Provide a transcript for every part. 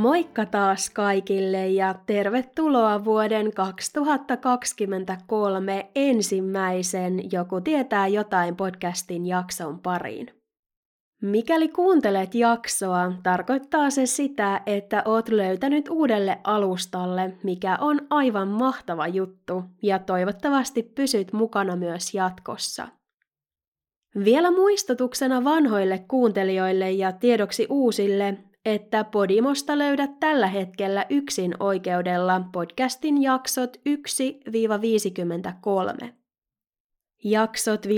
Moikka taas kaikille ja tervetuloa vuoden 2023 ensimmäisen Joku tietää jotain podcastin jakson pariin. Mikäli kuuntelet jaksoa, tarkoittaa se sitä, että oot löytänyt uudelle alustalle, mikä on aivan mahtava juttu, ja toivottavasti pysyt mukana myös jatkossa. Vielä muistutuksena vanhoille kuuntelijoille ja tiedoksi uusille, että Podimosta löydät tällä hetkellä yksin oikeudella podcastin jaksot 1-53. Jaksot 54-73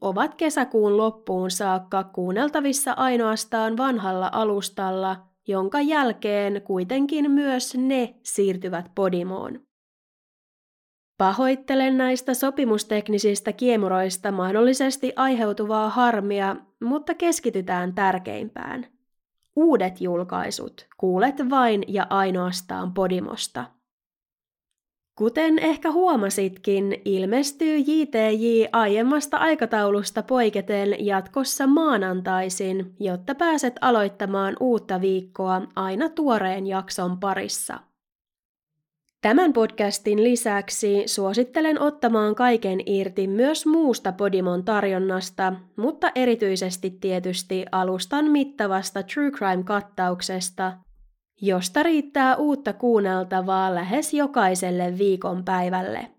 ovat kesäkuun loppuun saakka kuunneltavissa ainoastaan vanhalla alustalla, jonka jälkeen kuitenkin myös ne siirtyvät Podimoon. Pahoittelen näistä sopimusteknisistä kiemuroista mahdollisesti aiheutuvaa harmia, mutta keskitytään tärkeimpään. Uudet julkaisut kuulet vain ja ainoastaan Podimosta. Kuten ehkä huomasitkin, ilmestyy JTJ aiemmasta aikataulusta poiketen jatkossa maanantaisin, jotta pääset aloittamaan uutta viikkoa aina tuoreen jakson parissa. Tämän podcastin lisäksi suosittelen ottamaan kaiken irti myös muusta Podimon tarjonnasta, mutta erityisesti tietysti alustan mittavasta True Crime-kattauksesta, josta riittää uutta kuunneltavaa lähes jokaiselle viikonpäivälle.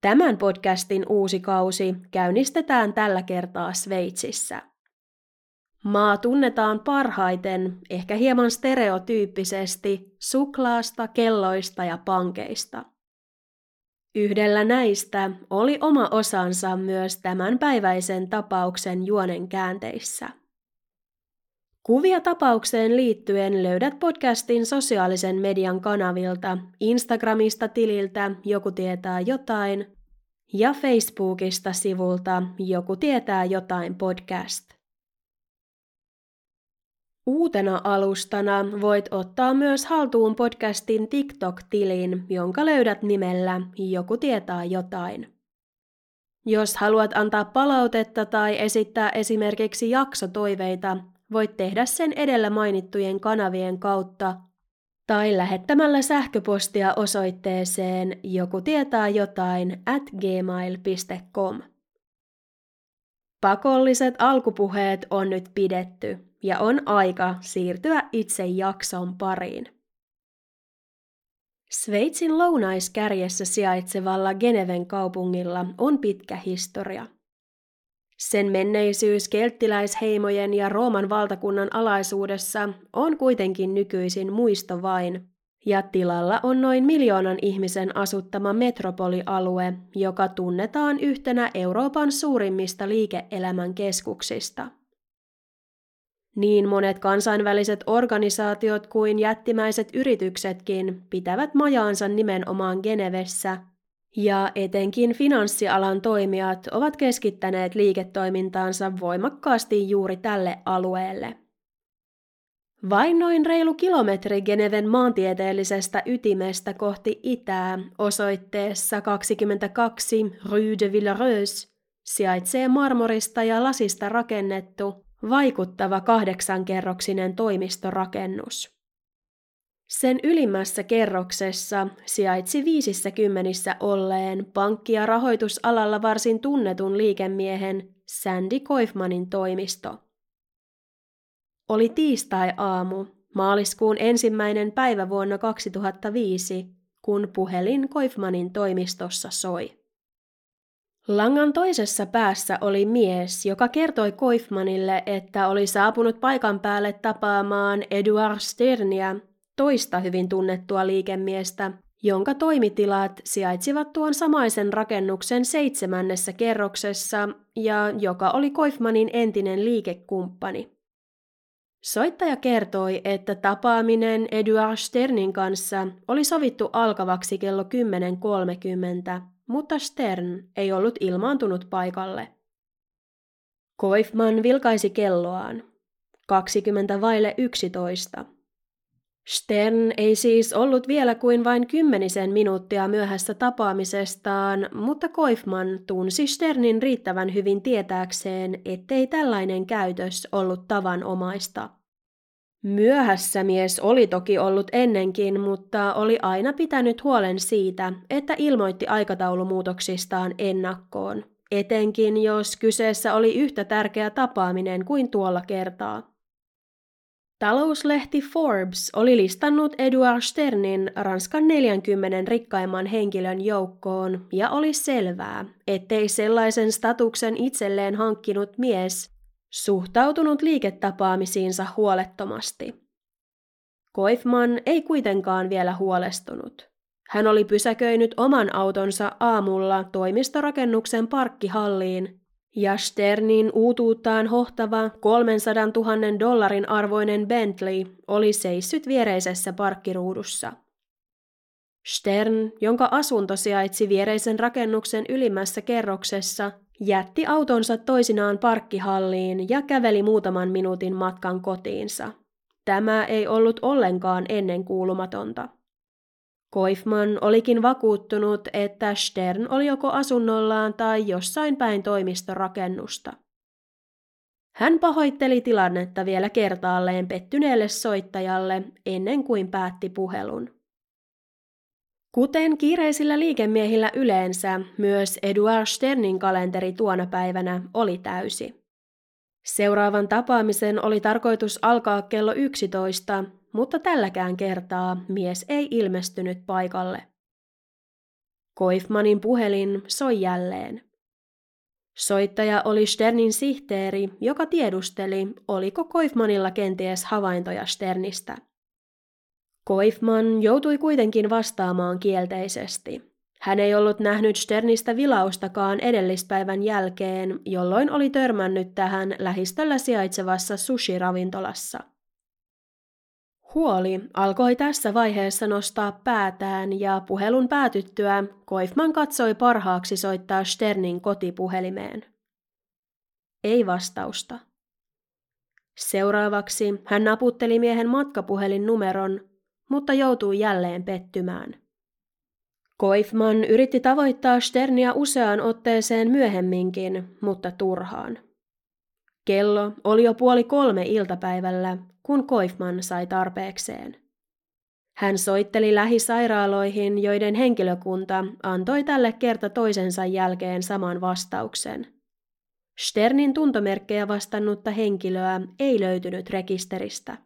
Tämän podcastin uusi kausi käynnistetään tällä kertaa Sveitsissä. Maa tunnetaan parhaiten, ehkä hieman stereotyyppisesti, suklaasta, kelloista ja pankeista. Yhdellä näistä oli oma osansa myös tämänpäiväisen tapauksen juonen käänteissä. Kuvia tapaukseen liittyen löydät podcastin sosiaalisen median kanavilta, Instagramista tililtä Joku tietää jotain ja Facebookista sivulta Joku tietää jotain podcast. Uutena alustana voit ottaa myös haltuun podcastin TikTok-tilin, jonka löydät nimellä Joku tietää jotain. Jos haluat antaa palautetta tai esittää esimerkiksi jaksotoiveita, voit tehdä sen edellä mainittujen kanavien kautta tai lähettämällä sähköpostia osoitteeseen joku tietää jotain at gmail.com. Pakolliset alkupuheet on nyt pidetty ja on aika siirtyä itse jakson pariin. Sveitsin lounaiskärjessä sijaitsevalla Geneven kaupungilla on pitkä historia. Sen menneisyys kelttiläisheimojen ja Rooman valtakunnan alaisuudessa on kuitenkin nykyisin muisto vain, ja tilalla on noin miljoonan ihmisen asuttama metropolialue, joka tunnetaan yhtenä Euroopan suurimmista liike-elämän keskuksista. Niin monet kansainväliset organisaatiot kuin jättimäiset yrityksetkin pitävät majaansa nimenomaan Genevessä, ja etenkin finanssialan toimijat ovat keskittäneet liiketoimintaansa voimakkaasti juuri tälle alueelle. Vain noin reilu kilometri Geneven maantieteellisestä ytimestä kohti itää osoitteessa 22 Rue de Villereuse sijaitsee marmorista ja lasista rakennettu vaikuttava kahdeksankerroksinen toimistorakennus. Sen ylimmässä kerroksessa sijaitsi viisissä kymmenissä olleen pankki- ja rahoitusalalla varsin tunnetun liikemiehen Sandy Koifmanin toimisto. Oli tiistai-aamu, maaliskuun ensimmäinen päivä vuonna 2005, kun puhelin Koifmanin toimistossa soi. Langan toisessa päässä oli mies, joka kertoi Koifmanille, että oli saapunut paikan päälle tapaamaan Eduard Sternia, toista hyvin tunnettua liikemiestä, jonka toimitilat sijaitsivat tuon samaisen rakennuksen seitsemännessä kerroksessa ja joka oli Koifmanin entinen liikekumppani. Soittaja kertoi, että tapaaminen Eduard Sternin kanssa oli sovittu alkavaksi kello 10.30 mutta Stern ei ollut ilmaantunut paikalle. Koifman vilkaisi kelloaan. 20 vaille 11. Stern ei siis ollut vielä kuin vain kymmenisen minuuttia myöhässä tapaamisestaan, mutta Koifman tunsi Sternin riittävän hyvin tietääkseen, ettei tällainen käytös ollut tavanomaista. Myöhässä mies oli toki ollut ennenkin, mutta oli aina pitänyt huolen siitä, että ilmoitti aikataulumuutoksistaan ennakkoon, etenkin jos kyseessä oli yhtä tärkeä tapaaminen kuin tuolla kertaa. Talouslehti Forbes oli listannut Eduard Sternin Ranskan 40 rikkaimman henkilön joukkoon ja oli selvää, ettei sellaisen statuksen itselleen hankkinut mies suhtautunut liiketapaamisiinsa huolettomasti. Koifman ei kuitenkaan vielä huolestunut. Hän oli pysäköinyt oman autonsa aamulla toimistorakennuksen parkkihalliin ja Sternin uutuuttaan hohtava 300 000 dollarin arvoinen Bentley oli seissyt viereisessä parkkiruudussa. Stern, jonka asunto sijaitsi viereisen rakennuksen ylimmässä kerroksessa, jätti autonsa toisinaan parkkihalliin ja käveli muutaman minuutin matkan kotiinsa. Tämä ei ollut ollenkaan ennenkuulumatonta. Koifman olikin vakuuttunut, että Stern oli joko asunnollaan tai jossain päin toimistorakennusta. Hän pahoitteli tilannetta vielä kertaalleen pettyneelle soittajalle ennen kuin päätti puhelun. Kuten kiireisillä liikemiehillä yleensä, myös Eduard Sternin kalenteri tuona päivänä oli täysi. Seuraavan tapaamisen oli tarkoitus alkaa kello 11, mutta tälläkään kertaa mies ei ilmestynyt paikalle. Koifmanin puhelin soi jälleen. Soittaja oli Sternin sihteeri, joka tiedusteli, oliko Koifmanilla kenties havaintoja Sternistä. Koifman joutui kuitenkin vastaamaan kielteisesti. Hän ei ollut nähnyt Sternistä vilaustakaan edellispäivän jälkeen, jolloin oli törmännyt tähän lähistöllä sijaitsevassa sushi-ravintolassa. Huoli alkoi tässä vaiheessa nostaa päätään ja puhelun päätyttyä Koifman katsoi parhaaksi soittaa Sternin kotipuhelimeen. Ei vastausta. Seuraavaksi hän naputteli miehen matkapuhelin numeron, mutta joutui jälleen pettymään. Koifman yritti tavoittaa Sternia useaan otteeseen myöhemminkin, mutta turhaan. Kello oli jo puoli kolme iltapäivällä, kun Koifman sai tarpeekseen. Hän soitteli lähisairaaloihin, joiden henkilökunta antoi tälle kerta toisensa jälkeen saman vastauksen. Sternin tuntomerkkejä vastannutta henkilöä ei löytynyt rekisteristä.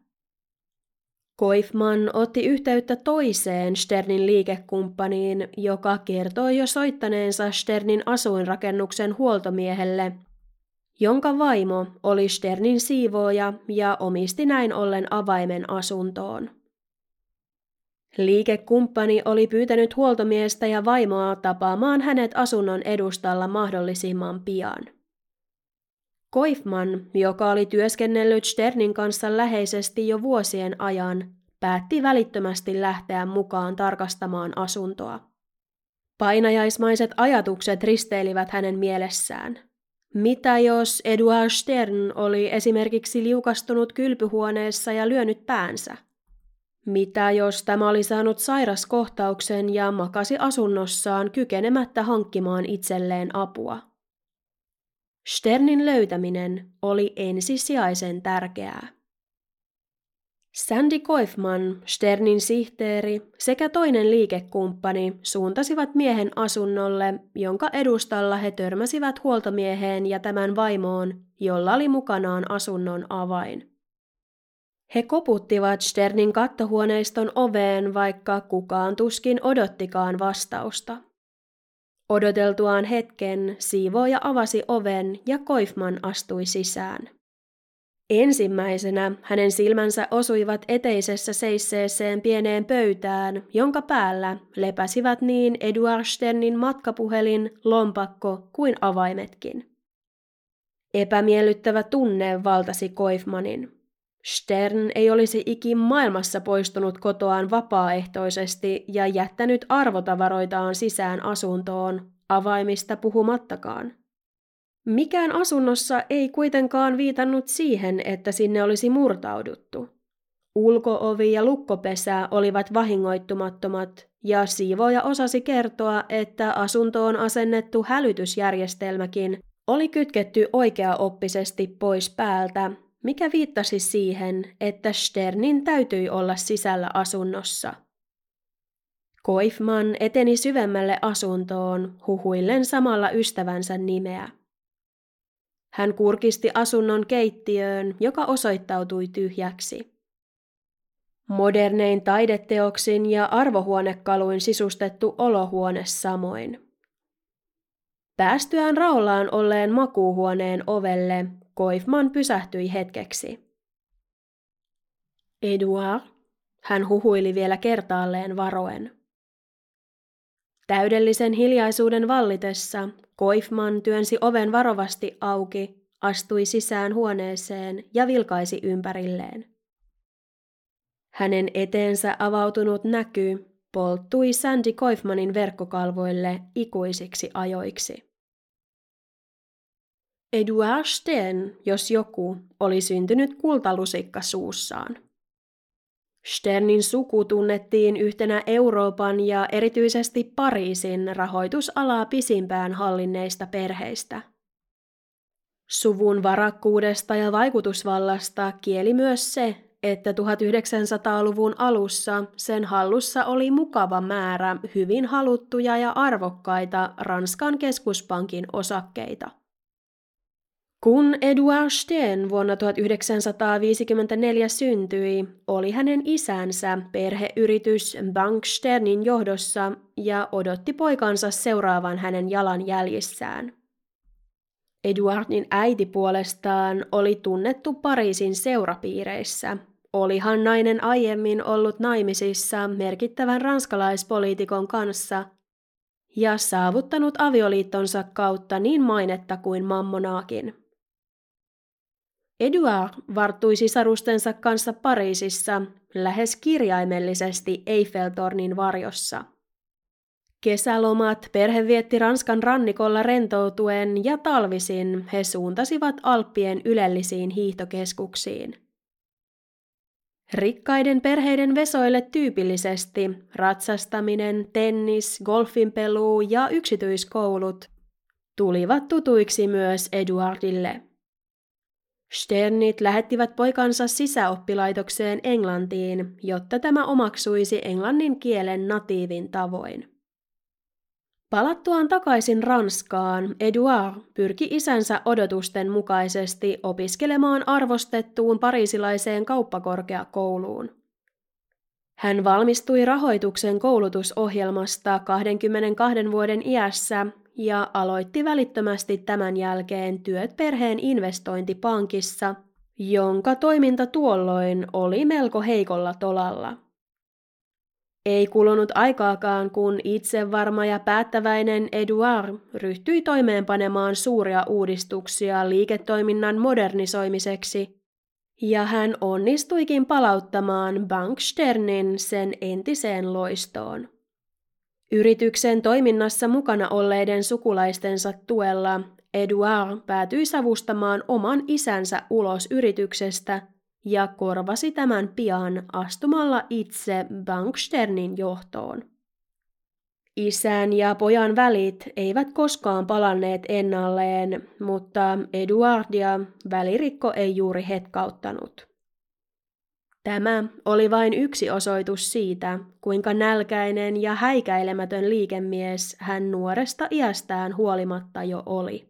Koifman otti yhteyttä toiseen Sternin liikekumppaniin, joka kertoi jo soittaneensa Sternin asuinrakennuksen huoltomiehelle, jonka vaimo oli Sternin siivooja ja omisti näin ollen avaimen asuntoon. Liikekumppani oli pyytänyt huoltomiestä ja vaimoa tapaamaan hänet asunnon edustalla mahdollisimman pian. Koifman, joka oli työskennellyt Sternin kanssa läheisesti jo vuosien ajan, päätti välittömästi lähteä mukaan tarkastamaan asuntoa. Painajaismaiset ajatukset risteilivät hänen mielessään. Mitä jos Eduard Stern oli esimerkiksi liukastunut kylpyhuoneessa ja lyönyt päänsä? Mitä jos tämä oli saanut sairaskohtauksen ja makasi asunnossaan kykenemättä hankkimaan itselleen apua? Sternin löytäminen oli ensisijaisen tärkeää. Sandy Koifman, Sternin sihteeri sekä toinen liikekumppani suuntasivat miehen asunnolle, jonka edustalla he törmäsivät huoltomieheen ja tämän vaimoon, jolla oli mukanaan asunnon avain. He koputtivat Sternin kattohuoneiston oveen, vaikka kukaan tuskin odottikaan vastausta. Odoteltuaan hetken, siivooja avasi oven ja Koifman astui sisään. Ensimmäisenä hänen silmänsä osuivat eteisessä seisseeseen pieneen pöytään, jonka päällä lepäsivät niin Eduard Sternin matkapuhelin, lompakko kuin avaimetkin. Epämiellyttävä tunne valtasi Koifmanin. Stern ei olisi ikin maailmassa poistunut kotoaan vapaaehtoisesti ja jättänyt arvotavaroitaan sisään asuntoon, avaimista puhumattakaan. Mikään asunnossa ei kuitenkaan viitannut siihen, että sinne olisi murtauduttu. Ulkoovi ja lukkopesä olivat vahingoittumattomat, ja siivoja osasi kertoa, että asuntoon asennettu hälytysjärjestelmäkin oli kytketty oikeaoppisesti pois päältä, mikä viittasi siihen, että Sternin täytyi olla sisällä asunnossa. Koifman eteni syvemmälle asuntoon, huhuillen samalla ystävänsä nimeä. Hän kurkisti asunnon keittiöön, joka osoittautui tyhjäksi. Modernein taideteoksin ja arvohuonekaluin sisustettu olohuone samoin. Päästyään raollaan olleen makuuhuoneen ovelle, Koifman pysähtyi hetkeksi. Eduard, hän huhuili vielä kertaalleen varoen. Täydellisen hiljaisuuden vallitessa Koifman työnsi oven varovasti auki, astui sisään huoneeseen ja vilkaisi ympärilleen. Hänen eteensä avautunut näky polttui Sandy Koifmanin verkkokalvoille ikuisiksi ajoiksi. Eduard Stern, jos joku, oli syntynyt kultalusikka suussaan. Sternin suku tunnettiin yhtenä Euroopan ja erityisesti Pariisin rahoitusalaa pisimpään hallinneista perheistä. Suvun varakkuudesta ja vaikutusvallasta kieli myös se, että 1900-luvun alussa sen hallussa oli mukava määrä hyvin haluttuja ja arvokkaita Ranskan keskuspankin osakkeita. Kun Edouard Stern vuonna 1954 syntyi, oli hänen isänsä perheyritys Bank Sternin johdossa ja odotti poikansa seuraavan hänen jalanjäljissään. Eduardin äiti puolestaan oli tunnettu Pariisin seurapiireissä. Olihan nainen aiemmin ollut naimisissa merkittävän ranskalaispoliitikon kanssa ja saavuttanut avioliittonsa kautta niin mainetta kuin mammonaakin. Eduard varttui sisarustensa kanssa Pariisissa lähes kirjaimellisesti Eiffeltornin varjossa. Kesälomat perhe vietti Ranskan rannikolla rentoutuen ja talvisin he suuntasivat Alppien ylellisiin hiihtokeskuksiin. Rikkaiden perheiden vesoille tyypillisesti ratsastaminen, tennis, golfinpeluu ja yksityiskoulut tulivat tutuiksi myös Eduardille – Sternit lähettivät poikansa sisäoppilaitokseen Englantiin, jotta tämä omaksuisi englannin kielen natiivin tavoin. Palattuaan takaisin Ranskaan, Edouard pyrki isänsä odotusten mukaisesti opiskelemaan arvostettuun parisilaiseen kauppakorkeakouluun. Hän valmistui rahoituksen koulutusohjelmasta 22 vuoden iässä ja aloitti välittömästi tämän jälkeen työt perheen investointipankissa, jonka toiminta tuolloin oli melko heikolla tolalla. Ei kulunut aikaakaan, kun itsevarma ja päättäväinen Eduard ryhtyi toimeenpanemaan suuria uudistuksia liiketoiminnan modernisoimiseksi, ja hän onnistuikin palauttamaan Banksternin sen entiseen loistoon. Yrityksen toiminnassa mukana olleiden sukulaistensa tuella Eduard päätyi savustamaan oman isänsä ulos yrityksestä ja korvasi tämän pian astumalla itse Banksternin johtoon. Isän ja pojan välit eivät koskaan palanneet ennalleen, mutta Eduardia välirikko ei juuri hetkauttanut. Tämä oli vain yksi osoitus siitä, kuinka nälkäinen ja häikäilemätön liikemies hän nuoresta iästään huolimatta jo oli.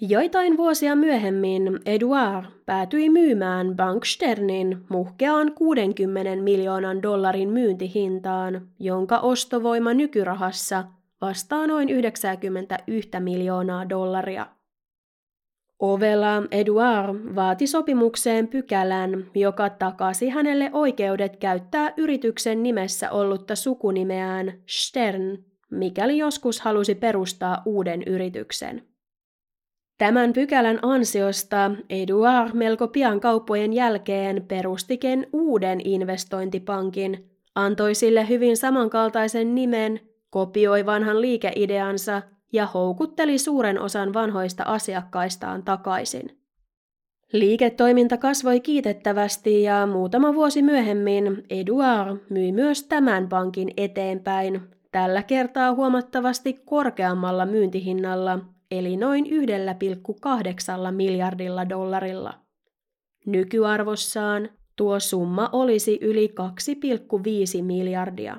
Joitain vuosia myöhemmin Eduard päätyi myymään Banksternin muhkeaan 60 miljoonan dollarin myyntihintaan, jonka ostovoima nykyrahassa vastaa noin 91 miljoonaa dollaria. Ovela Eduard vaati sopimukseen pykälän, joka takasi hänelle oikeudet käyttää yrityksen nimessä ollutta sukunimeään Stern, mikäli joskus halusi perustaa uuden yrityksen. Tämän pykälän ansiosta Eduard melko pian kauppojen jälkeen perustiken uuden investointipankin, antoi sille hyvin samankaltaisen nimen, kopioi vanhan liikeideansa ja houkutteli suuren osan vanhoista asiakkaistaan takaisin. Liiketoiminta kasvoi kiitettävästi ja muutama vuosi myöhemmin Eduard myi myös tämän pankin eteenpäin, tällä kertaa huomattavasti korkeammalla myyntihinnalla, eli noin 1,8 miljardilla dollarilla. Nykyarvossaan tuo summa olisi yli 2,5 miljardia.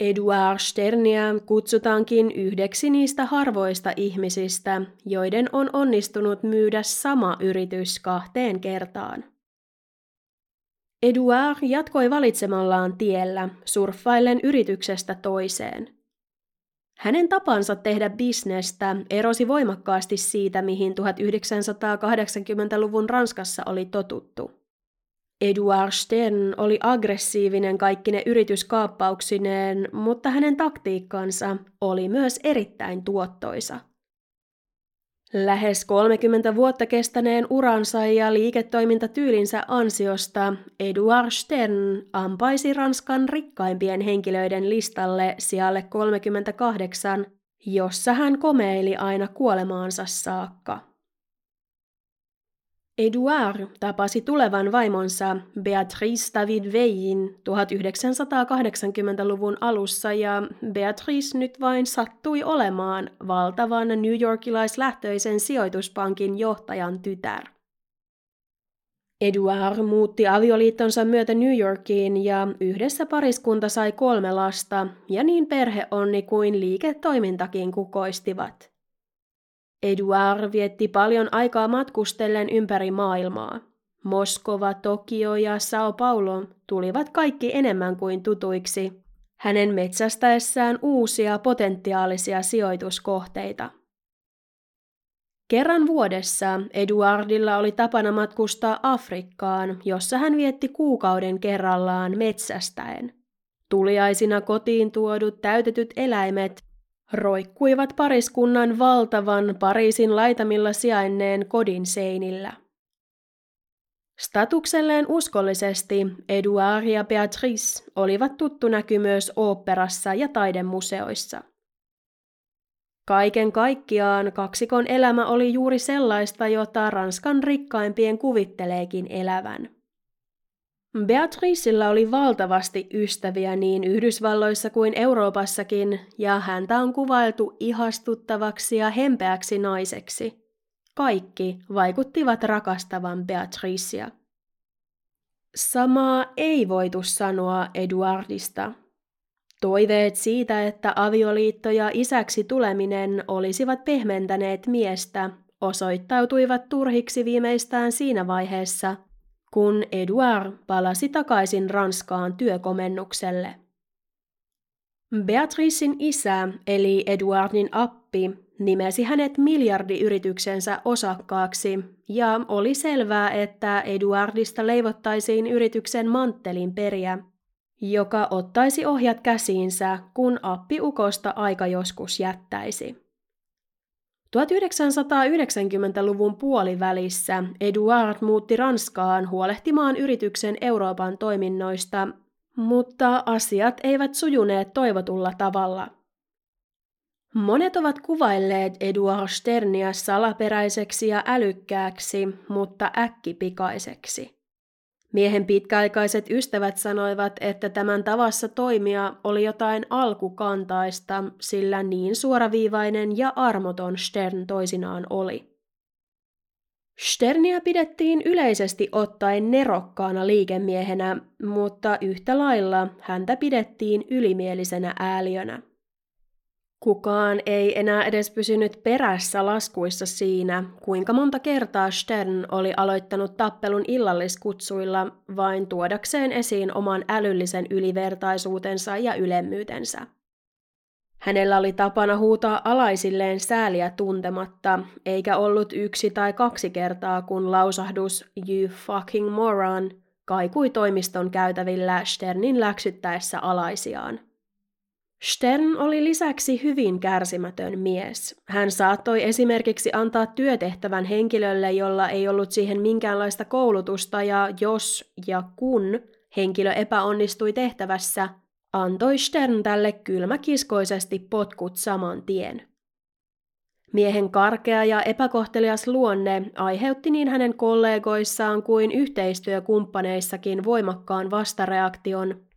Eduard Sternia kutsutaankin yhdeksi niistä harvoista ihmisistä, joiden on onnistunut myydä sama yritys kahteen kertaan. Eduard jatkoi valitsemallaan tiellä, surffaillen yrityksestä toiseen. Hänen tapansa tehdä bisnestä erosi voimakkaasti siitä, mihin 1980-luvun Ranskassa oli totuttu. Eduard Stern oli aggressiivinen kaikkine yrityskaappauksineen, mutta hänen taktiikkansa oli myös erittäin tuottoisa. Lähes 30 vuotta kestäneen uransa ja liiketoimintatyylinsä ansiosta Eduard Stern ampaisi Ranskan rikkaimpien henkilöiden listalle sijalle 38, jossa hän komeili aina kuolemaansa saakka. Eduard tapasi tulevan vaimonsa Beatrice David Veyin 1980-luvun alussa ja Beatrice nyt vain sattui olemaan valtavan New Yorkilaislähtöisen sijoituspankin johtajan tytär. Eduard muutti avioliittonsa myötä New Yorkiin ja yhdessä pariskunta sai kolme lasta ja niin perheonni kuin liiketoimintakin kukoistivat. Eduard vietti paljon aikaa matkustellen ympäri maailmaa. Moskova, Tokio ja Sao Paulo tulivat kaikki enemmän kuin tutuiksi hänen metsästäessään uusia potentiaalisia sijoituskohteita. Kerran vuodessa Eduardilla oli tapana matkustaa Afrikkaan, jossa hän vietti kuukauden kerrallaan metsästäen. Tuliaisina kotiin tuodut täytetyt eläimet roikkuivat pariskunnan valtavan Pariisin laitamilla sijainneen kodin seinillä. Statukselleen uskollisesti Eduard ja Beatrice olivat tuttu näky myös oopperassa ja taidemuseoissa. Kaiken kaikkiaan kaksikon elämä oli juuri sellaista, jota Ranskan rikkaimpien kuvitteleekin elävän. Beatricella oli valtavasti ystäviä niin Yhdysvalloissa kuin Euroopassakin, ja häntä on kuvailtu ihastuttavaksi ja hempeäksi naiseksi. Kaikki vaikuttivat rakastavan Beatricea. Samaa ei voitu sanoa Eduardista. Toiveet siitä, että avioliitto ja isäksi tuleminen olisivat pehmentäneet miestä, osoittautuivat turhiksi viimeistään siinä vaiheessa, kun Eduard palasi takaisin Ranskaan työkomennukselle. Beatricin isä, eli Eduardin appi, nimesi hänet miljardiyrityksensä osakkaaksi, ja oli selvää, että Eduardista leivottaisiin yrityksen manttelin periä, joka ottaisi ohjat käsiinsä, kun appiukosta aika joskus jättäisi. 1990-luvun puolivälissä Eduard muutti Ranskaan huolehtimaan yrityksen Euroopan toiminnoista, mutta asiat eivät sujuneet toivotulla tavalla. Monet ovat kuvailleet Eduard Sternia salaperäiseksi ja älykkääksi, mutta äkkipikaiseksi. Miehen pitkäaikaiset ystävät sanoivat, että tämän tavassa toimia oli jotain alkukantaista, sillä niin suoraviivainen ja armoton Stern toisinaan oli. Sternia pidettiin yleisesti ottaen nerokkaana liikemiehenä, mutta yhtä lailla häntä pidettiin ylimielisenä ääliönä. Kukaan ei enää edes pysynyt perässä laskuissa siinä, kuinka monta kertaa Stern oli aloittanut tappelun illalliskutsuilla vain tuodakseen esiin oman älyllisen ylivertaisuutensa ja ylemmyytensä. Hänellä oli tapana huutaa alaisilleen sääliä tuntematta, eikä ollut yksi tai kaksi kertaa, kun lausahdus You fucking moron kaikui toimiston käytävillä Sternin läksyttäessä alaisiaan. Stern oli lisäksi hyvin kärsimätön mies. Hän saattoi esimerkiksi antaa työtehtävän henkilölle, jolla ei ollut siihen minkäänlaista koulutusta, ja jos ja kun henkilö epäonnistui tehtävässä, antoi Stern tälle kylmäkiskoisesti potkut saman tien. Miehen karkea ja epäkohtelias luonne aiheutti niin hänen kollegoissaan kuin yhteistyökumppaneissakin voimakkaan vastareaktion,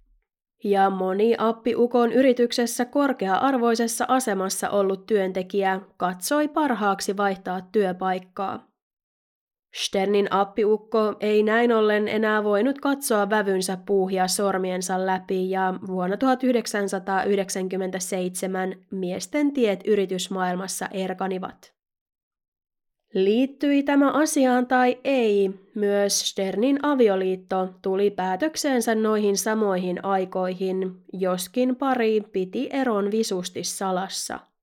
ja moni appiukon yrityksessä korkea-arvoisessa asemassa ollut työntekijä katsoi parhaaksi vaihtaa työpaikkaa. Sternin appiukko ei näin ollen enää voinut katsoa vävynsä puuhia sormiensa läpi ja vuonna 1997 miesten tiet yritysmaailmassa erkanivat. Liittyi tämä asiaan tai ei, myös Sternin avioliitto tuli päätökseensä noihin samoihin aikoihin, joskin pari piti eron visusti salassa –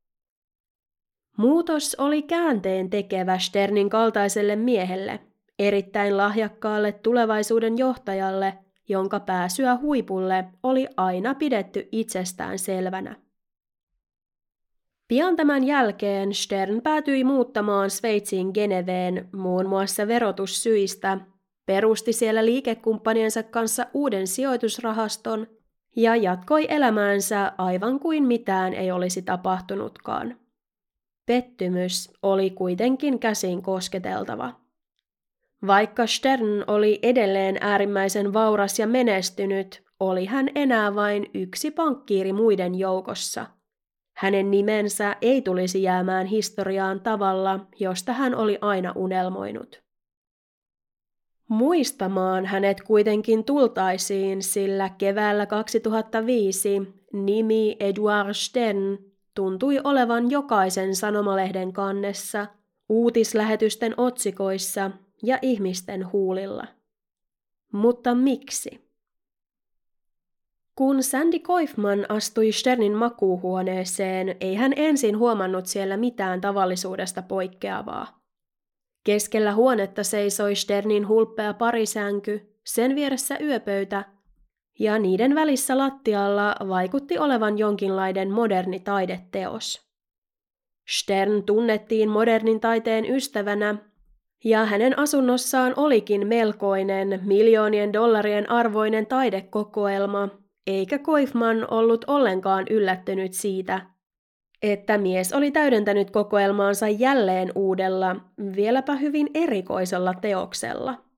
Muutos oli käänteen tekevä Sternin kaltaiselle miehelle, erittäin lahjakkaalle tulevaisuuden johtajalle, jonka pääsyä huipulle oli aina pidetty itsestään selvänä. Pian tämän jälkeen Stern päätyi muuttamaan Sveitsiin Geneveen muun muassa verotussyistä, perusti siellä liikekumppaniensa kanssa uuden sijoitusrahaston ja jatkoi elämäänsä aivan kuin mitään ei olisi tapahtunutkaan. Pettymys oli kuitenkin käsin kosketeltava. Vaikka Stern oli edelleen äärimmäisen vauras ja menestynyt, oli hän enää vain yksi pankkiiri muiden joukossa. Hänen nimensä ei tulisi jäämään historiaan tavalla, josta hän oli aina unelmoinut. Muistamaan hänet kuitenkin tultaisiin, sillä keväällä 2005 nimi Edward Stern tuntui olevan jokaisen sanomalehden kannessa, uutislähetysten otsikoissa ja ihmisten huulilla. Mutta miksi? Kun Sandy Koifman astui Sternin makuuhuoneeseen, ei hän ensin huomannut siellä mitään tavallisuudesta poikkeavaa. Keskellä huonetta seisoi Sternin hulppea parisänky, sen vieressä yöpöytä ja niiden välissä lattialla vaikutti olevan jonkinlainen moderni taideteos. Stern tunnettiin modernin taiteen ystävänä, ja hänen asunnossaan olikin melkoinen miljoonien dollarien arvoinen taidekokoelma, eikä Koifman ollut ollenkaan yllättynyt siitä, että mies oli täydentänyt kokoelmaansa jälleen uudella, vieläpä hyvin erikoisella teoksella –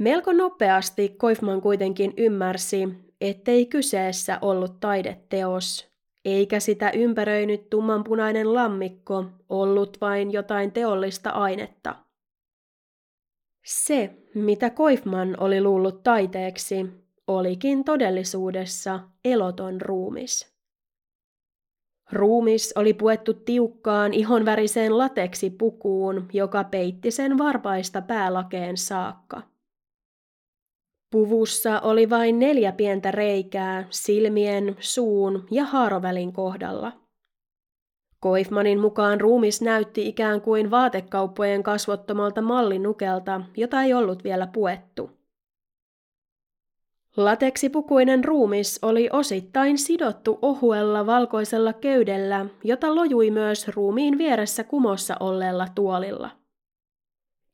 Melko nopeasti Koifman kuitenkin ymmärsi, ettei kyseessä ollut taideteos, eikä sitä ympäröinyt tummanpunainen lammikko ollut vain jotain teollista ainetta. Se, mitä Koifman oli luullut taiteeksi, olikin todellisuudessa eloton ruumis. Ruumis oli puettu tiukkaan ihonväriseen lateksi pukuun, joka peitti sen varpaista päälakeen saakka. Puvussa oli vain neljä pientä reikää silmien, suun ja haarovälin kohdalla. Koifmanin mukaan ruumis näytti ikään kuin vaatekauppojen kasvottomalta mallinukelta, jota ei ollut vielä puettu. Lateksipukuinen ruumis oli osittain sidottu ohuella valkoisella köydellä, jota lojui myös ruumiin vieressä kumossa olleella tuolilla.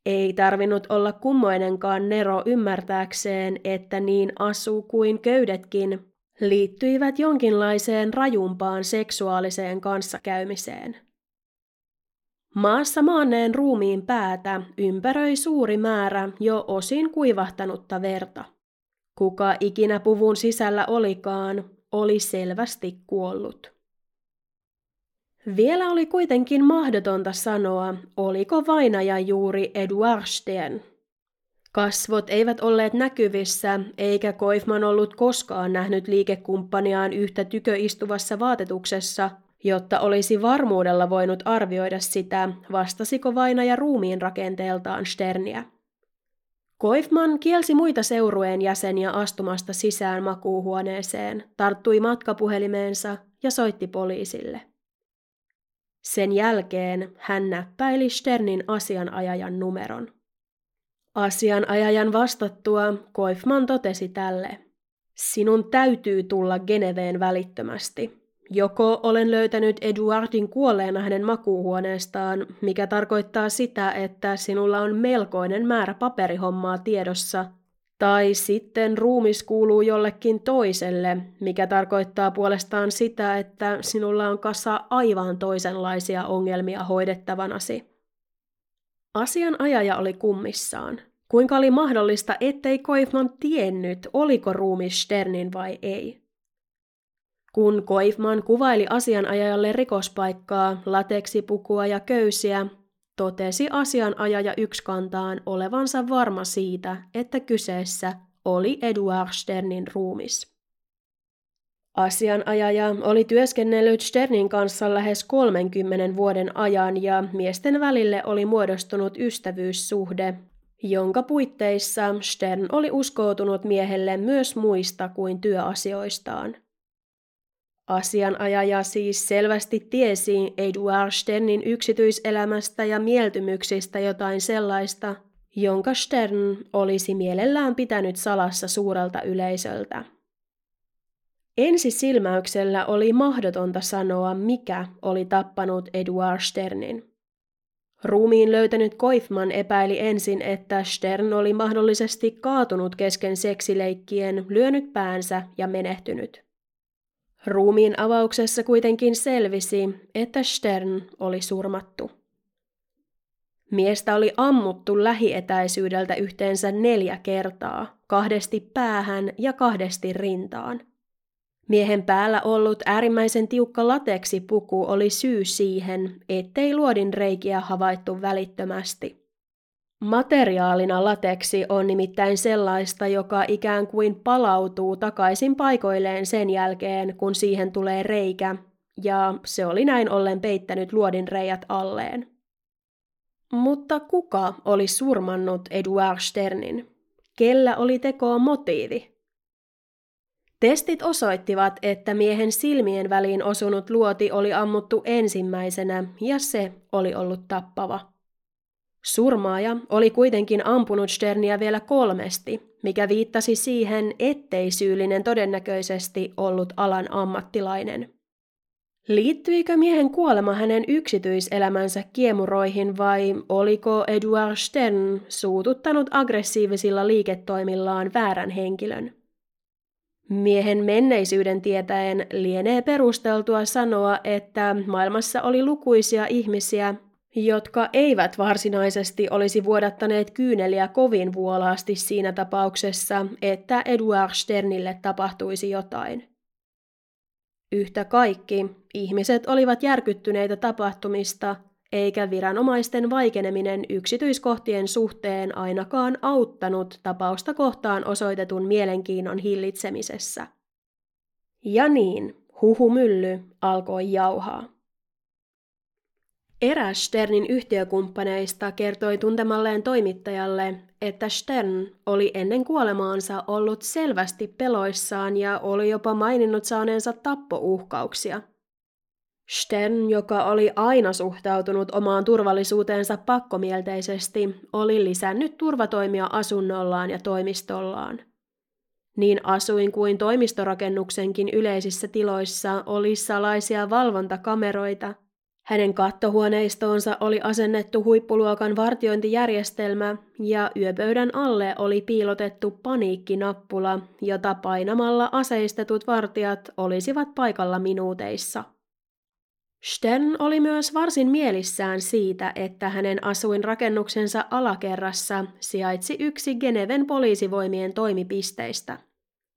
Ei tarvinnut olla kummoinenkaan Nero ymmärtääkseen, että niin asu kuin köydetkin liittyivät jonkinlaiseen rajumpaan seksuaaliseen kanssakäymiseen. Maassa maanneen ruumiin päätä ympäröi suuri määrä jo osin kuivahtanutta verta. Kuka ikinä puvun sisällä olikaan, oli selvästi kuollut. Vielä oli kuitenkin mahdotonta sanoa, oliko vainaja juuri Edward Stern. Kasvot eivät olleet näkyvissä, eikä Koifman ollut koskaan nähnyt liikekumppaniaan yhtä tyköistuvassa vaatetuksessa, jotta olisi varmuudella voinut arvioida sitä, vastasiko vainaja ruumiin rakenteeltaan Sterniä. Koifman kielsi muita seurueen jäseniä astumasta sisään makuuhuoneeseen, tarttui matkapuhelimeensa ja soitti poliisille. Sen jälkeen hän näppäili Sternin asianajajan numeron. Asianajajan vastattua Koifman totesi tälle. Sinun täytyy tulla Geneveen välittömästi. Joko olen löytänyt Eduardin kuolleena hänen makuuhuoneestaan, mikä tarkoittaa sitä, että sinulla on melkoinen määrä paperihommaa tiedossa, Tai sitten ruumis kuuluu jollekin toiselle, mikä tarkoittaa puolestaan sitä, että sinulla on kasa aivan toisenlaisia ongelmia hoidettavanasi. Asianajaja oli kummissaan. Kuinka oli mahdollista, ettei Koifman tiennyt, oliko ruumis Sternin vai ei? Kun Koifman kuvaili asianajajalle rikospaikkaa, lateksipukua ja köysiä, totesi asianajaja ykskantaan olevansa varma siitä, että kyseessä oli Eduard Sternin ruumis. Asianajaja oli työskennellyt Sternin kanssa lähes 30 vuoden ajan ja miesten välille oli muodostunut ystävyyssuhde, jonka puitteissa Stern oli uskoutunut miehelle myös muista kuin työasioistaan. Asianajaja siis selvästi tiesi Eduard Sternin yksityiselämästä ja mieltymyksistä jotain sellaista, jonka Stern olisi mielellään pitänyt salassa suurelta yleisöltä. Ensi silmäyksellä oli mahdotonta sanoa, mikä oli tappanut Eduard Sternin. Ruumiin löytänyt Koifman epäili ensin, että Stern oli mahdollisesti kaatunut kesken seksileikkien, lyönyt päänsä ja menehtynyt. Ruumiin avauksessa kuitenkin selvisi, että Stern oli surmattu. Miestä oli ammuttu lähietäisyydeltä yhteensä neljä kertaa, kahdesti päähän ja kahdesti rintaan. Miehen päällä ollut äärimmäisen tiukka lateksipuku oli syy siihen, ettei luodin reikiä havaittu välittömästi. Materiaalina lateksi on nimittäin sellaista, joka ikään kuin palautuu takaisin paikoilleen sen jälkeen, kun siihen tulee reikä, ja se oli näin ollen peittänyt luodin reijät alleen. Mutta kuka oli surmannut Eduard Sternin? Kellä oli tekoa motiivi? Testit osoittivat, että miehen silmien väliin osunut luoti oli ammuttu ensimmäisenä ja se oli ollut tappava. Surmaaja oli kuitenkin ampunut Sternia vielä kolmesti, mikä viittasi siihen, ettei syyllinen todennäköisesti ollut alan ammattilainen. Liittyikö miehen kuolema hänen yksityiselämänsä kiemuroihin vai oliko Eduard Stern suututtanut aggressiivisilla liiketoimillaan väärän henkilön? Miehen menneisyyden tietäen lienee perusteltua sanoa, että maailmassa oli lukuisia ihmisiä, jotka eivät varsinaisesti olisi vuodattaneet kyyneliä kovin vuolaasti siinä tapauksessa, että Eduard Sternille tapahtuisi jotain. Yhtä kaikki, ihmiset olivat järkyttyneitä tapahtumista, eikä viranomaisten vaikeneminen yksityiskohtien suhteen ainakaan auttanut tapausta kohtaan osoitetun mielenkiinnon hillitsemisessä. Ja niin, huhumylly alkoi jauhaa. Eräs Sternin yhtiökumppaneista kertoi tuntemalleen toimittajalle, että Stern oli ennen kuolemaansa ollut selvästi peloissaan ja oli jopa maininnut saaneensa tappouhkauksia. Stern, joka oli aina suhtautunut omaan turvallisuuteensa pakkomielteisesti, oli lisännyt turvatoimia asunnollaan ja toimistollaan. Niin asuin kuin toimistorakennuksenkin yleisissä tiloissa oli salaisia valvontakameroita – hänen kattohuoneistoonsa oli asennettu huippuluokan vartiointijärjestelmä ja yöpöydän alle oli piilotettu paniikkinappula, jota painamalla aseistetut vartijat olisivat paikalla minuuteissa. Stern oli myös varsin mielissään siitä, että hänen asuinrakennuksensa alakerrassa sijaitsi yksi Geneven poliisivoimien toimipisteistä –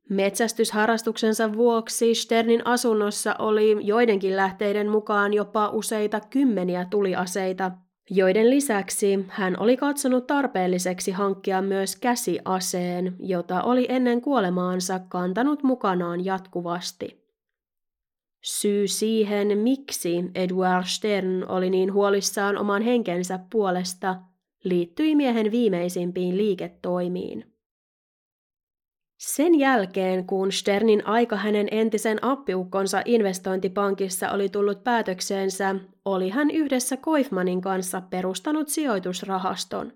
Metsästysharrastuksensa vuoksi Sternin asunnossa oli joidenkin lähteiden mukaan jopa useita kymmeniä tuliaseita, joiden lisäksi hän oli katsonut tarpeelliseksi hankkia myös käsiaseen, jota oli ennen kuolemaansa kantanut mukanaan jatkuvasti. Syy siihen, miksi Edward Stern oli niin huolissaan oman henkensä puolesta, liittyi miehen viimeisimpiin liiketoimiin. Sen jälkeen, kun Sternin aika hänen entisen appiukkonsa investointipankissa oli tullut päätökseensä, oli hän yhdessä Koifmanin kanssa perustanut sijoitusrahaston.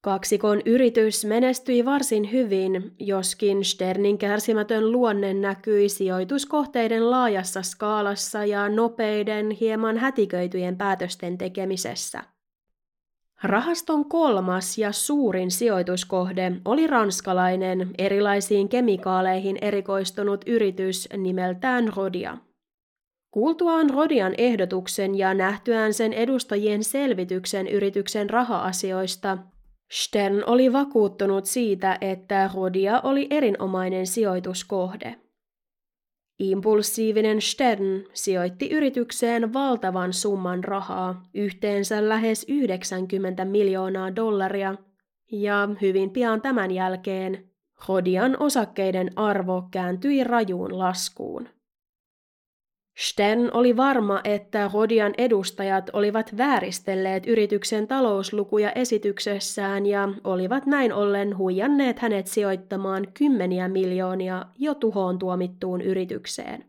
Kaksikon yritys menestyi varsin hyvin, joskin Sternin kärsimätön luonne näkyi sijoituskohteiden laajassa skaalassa ja nopeiden, hieman hätiköityjen päätösten tekemisessä. Rahaston kolmas ja suurin sijoituskohde oli ranskalainen erilaisiin kemikaaleihin erikoistunut yritys nimeltään Rodia. Kuultuaan Rodian ehdotuksen ja nähtyään sen edustajien selvityksen yrityksen raha-asioista, Stern oli vakuuttunut siitä, että Rodia oli erinomainen sijoituskohde. Impulsiivinen Stern sijoitti yritykseen valtavan summan rahaa, yhteensä lähes 90 miljoonaa dollaria, ja hyvin pian tämän jälkeen Rodian osakkeiden arvo kääntyi rajuun laskuun. Stern oli varma, että Rodian edustajat olivat vääristelleet yrityksen talouslukuja esityksessään ja olivat näin ollen huijanneet hänet sijoittamaan kymmeniä miljoonia jo tuhoon tuomittuun yritykseen.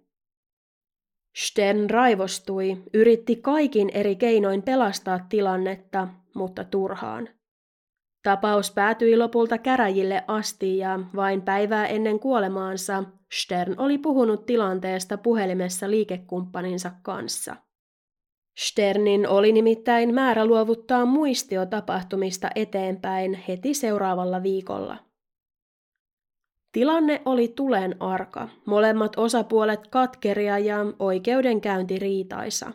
Stern raivostui, yritti kaikin eri keinoin pelastaa tilannetta, mutta turhaan. Tapaus päätyi lopulta käräjille asti ja vain päivää ennen kuolemaansa Stern oli puhunut tilanteesta puhelimessa liikekumppaninsa kanssa. Sternin oli nimittäin määrä luovuttaa muistio tapahtumista eteenpäin heti seuraavalla viikolla. Tilanne oli tulen arka, molemmat osapuolet katkeria ja oikeudenkäynti riitaisa.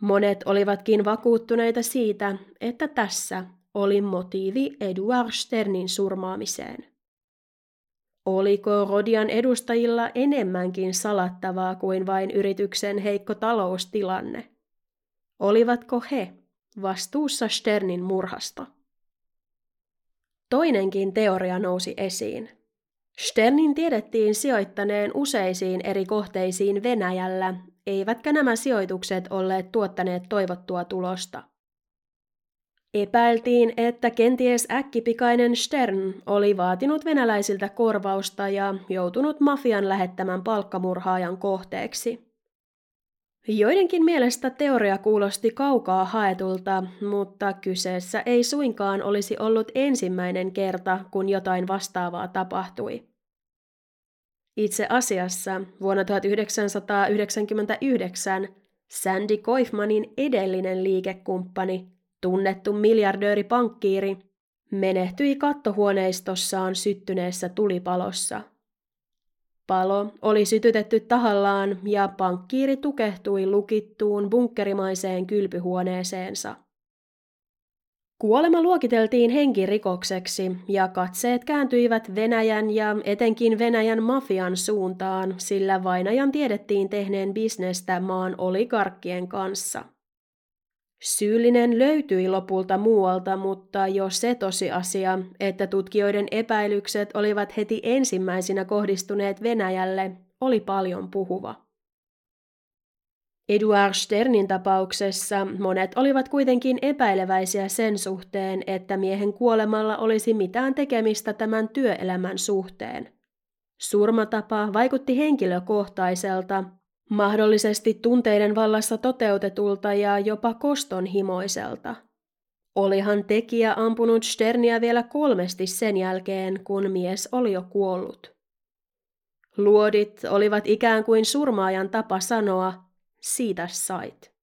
Monet olivatkin vakuuttuneita siitä, että tässä oli motiivi Eduard Sternin surmaamiseen. Oliko Rodian edustajilla enemmänkin salattavaa kuin vain yrityksen heikko taloustilanne? Olivatko he vastuussa Sternin murhasta? Toinenkin teoria nousi esiin. Sternin tiedettiin sijoittaneen useisiin eri kohteisiin Venäjällä, eivätkä nämä sijoitukset olleet tuottaneet toivottua tulosta – Epäiltiin, että kenties äkkipikainen Stern oli vaatinut venäläisiltä korvausta ja joutunut mafian lähettämän palkkamurhaajan kohteeksi. Joidenkin mielestä teoria kuulosti kaukaa haetulta, mutta kyseessä ei suinkaan olisi ollut ensimmäinen kerta, kun jotain vastaavaa tapahtui. Itse asiassa vuonna 1999 Sandy Koifmanin edellinen liikekumppani tunnettu miljardööri-pankkiiri, menehtyi kattohuoneistossaan syttyneessä tulipalossa. Palo oli sytytetty tahallaan ja pankkiiri tukehtui lukittuun bunkkerimaiseen kylpyhuoneeseensa. Kuolema luokiteltiin henkirikokseksi ja katseet kääntyivät Venäjän ja etenkin Venäjän mafian suuntaan, sillä vainajan tiedettiin tehneen bisnestä maan oligarkkien kanssa – Syyllinen löytyi lopulta muualta, mutta jo se tosiasia, että tutkijoiden epäilykset olivat heti ensimmäisinä kohdistuneet Venäjälle, oli paljon puhuva. Eduard Sternin tapauksessa monet olivat kuitenkin epäileväisiä sen suhteen, että miehen kuolemalla olisi mitään tekemistä tämän työelämän suhteen. Surmatapa vaikutti henkilökohtaiselta, mahdollisesti tunteiden vallassa toteutetulta ja jopa kostonhimoiselta. Olihan tekijä ampunut Sternia vielä kolmesti sen jälkeen, kun mies oli jo kuollut. Luodit olivat ikään kuin surmaajan tapa sanoa, siitä sait.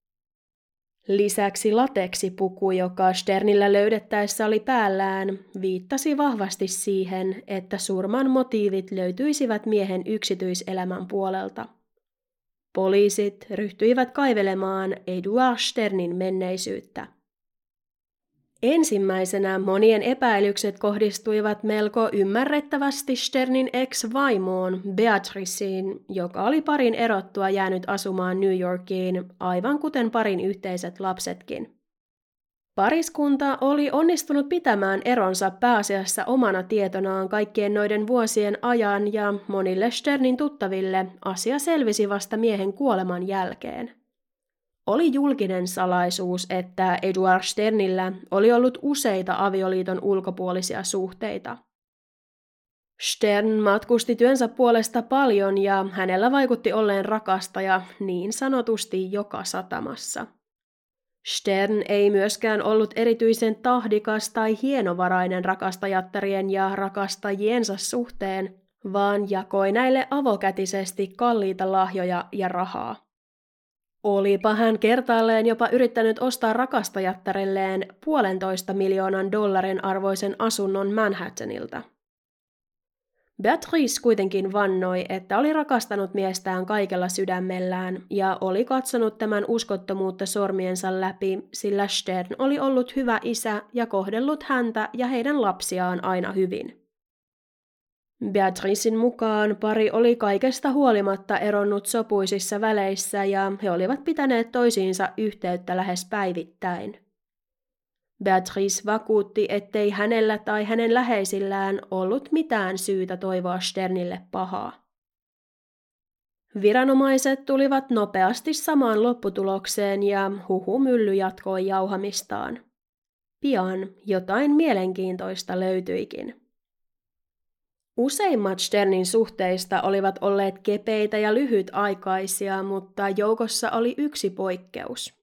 Lisäksi lateksipuku, joka Sternillä löydettäessä oli päällään, viittasi vahvasti siihen, että surman motiivit löytyisivät miehen yksityiselämän puolelta. Poliisit ryhtyivät kaivelemaan Eduard Sternin menneisyyttä. Ensimmäisenä monien epäilykset kohdistuivat melko ymmärrettävästi Sternin ex-vaimoon Beatriceen, joka oli parin erottua jäänyt asumaan New Yorkiin, aivan kuten parin yhteiset lapsetkin. Pariskunta oli onnistunut pitämään eronsa pääasiassa omana tietonaan kaikkien noiden vuosien ajan ja monille Sternin tuttaville asia selvisi vasta miehen kuoleman jälkeen. Oli julkinen salaisuus, että Eduard Sternillä oli ollut useita avioliiton ulkopuolisia suhteita. Stern matkusti työnsä puolesta paljon ja hänellä vaikutti olleen rakastaja niin sanotusti joka satamassa. Stern ei myöskään ollut erityisen tahdikas tai hienovarainen rakastajattarien ja rakastajiensa suhteen, vaan jakoi näille avokätisesti kalliita lahjoja ja rahaa. Olipa hän kertaalleen jopa yrittänyt ostaa rakastajattarelleen puolentoista miljoonan dollarin arvoisen asunnon Manhattanilta. Beatrice kuitenkin vannoi, että oli rakastanut miestään kaikella sydämellään ja oli katsonut tämän uskottomuutta sormiensa läpi, sillä Stern oli ollut hyvä isä ja kohdellut häntä ja heidän lapsiaan aina hyvin. Beatricin mukaan pari oli kaikesta huolimatta eronnut sopuisissa väleissä ja he olivat pitäneet toisiinsa yhteyttä lähes päivittäin. Beatrice vakuutti, ettei hänellä tai hänen läheisillään ollut mitään syytä toivoa Sternille pahaa. Viranomaiset tulivat nopeasti samaan lopputulokseen ja huhumylly jatkoi jauhamistaan. Pian jotain mielenkiintoista löytyikin. Useimmat Sternin suhteista olivat olleet kepeitä ja lyhytaikaisia, mutta joukossa oli yksi poikkeus.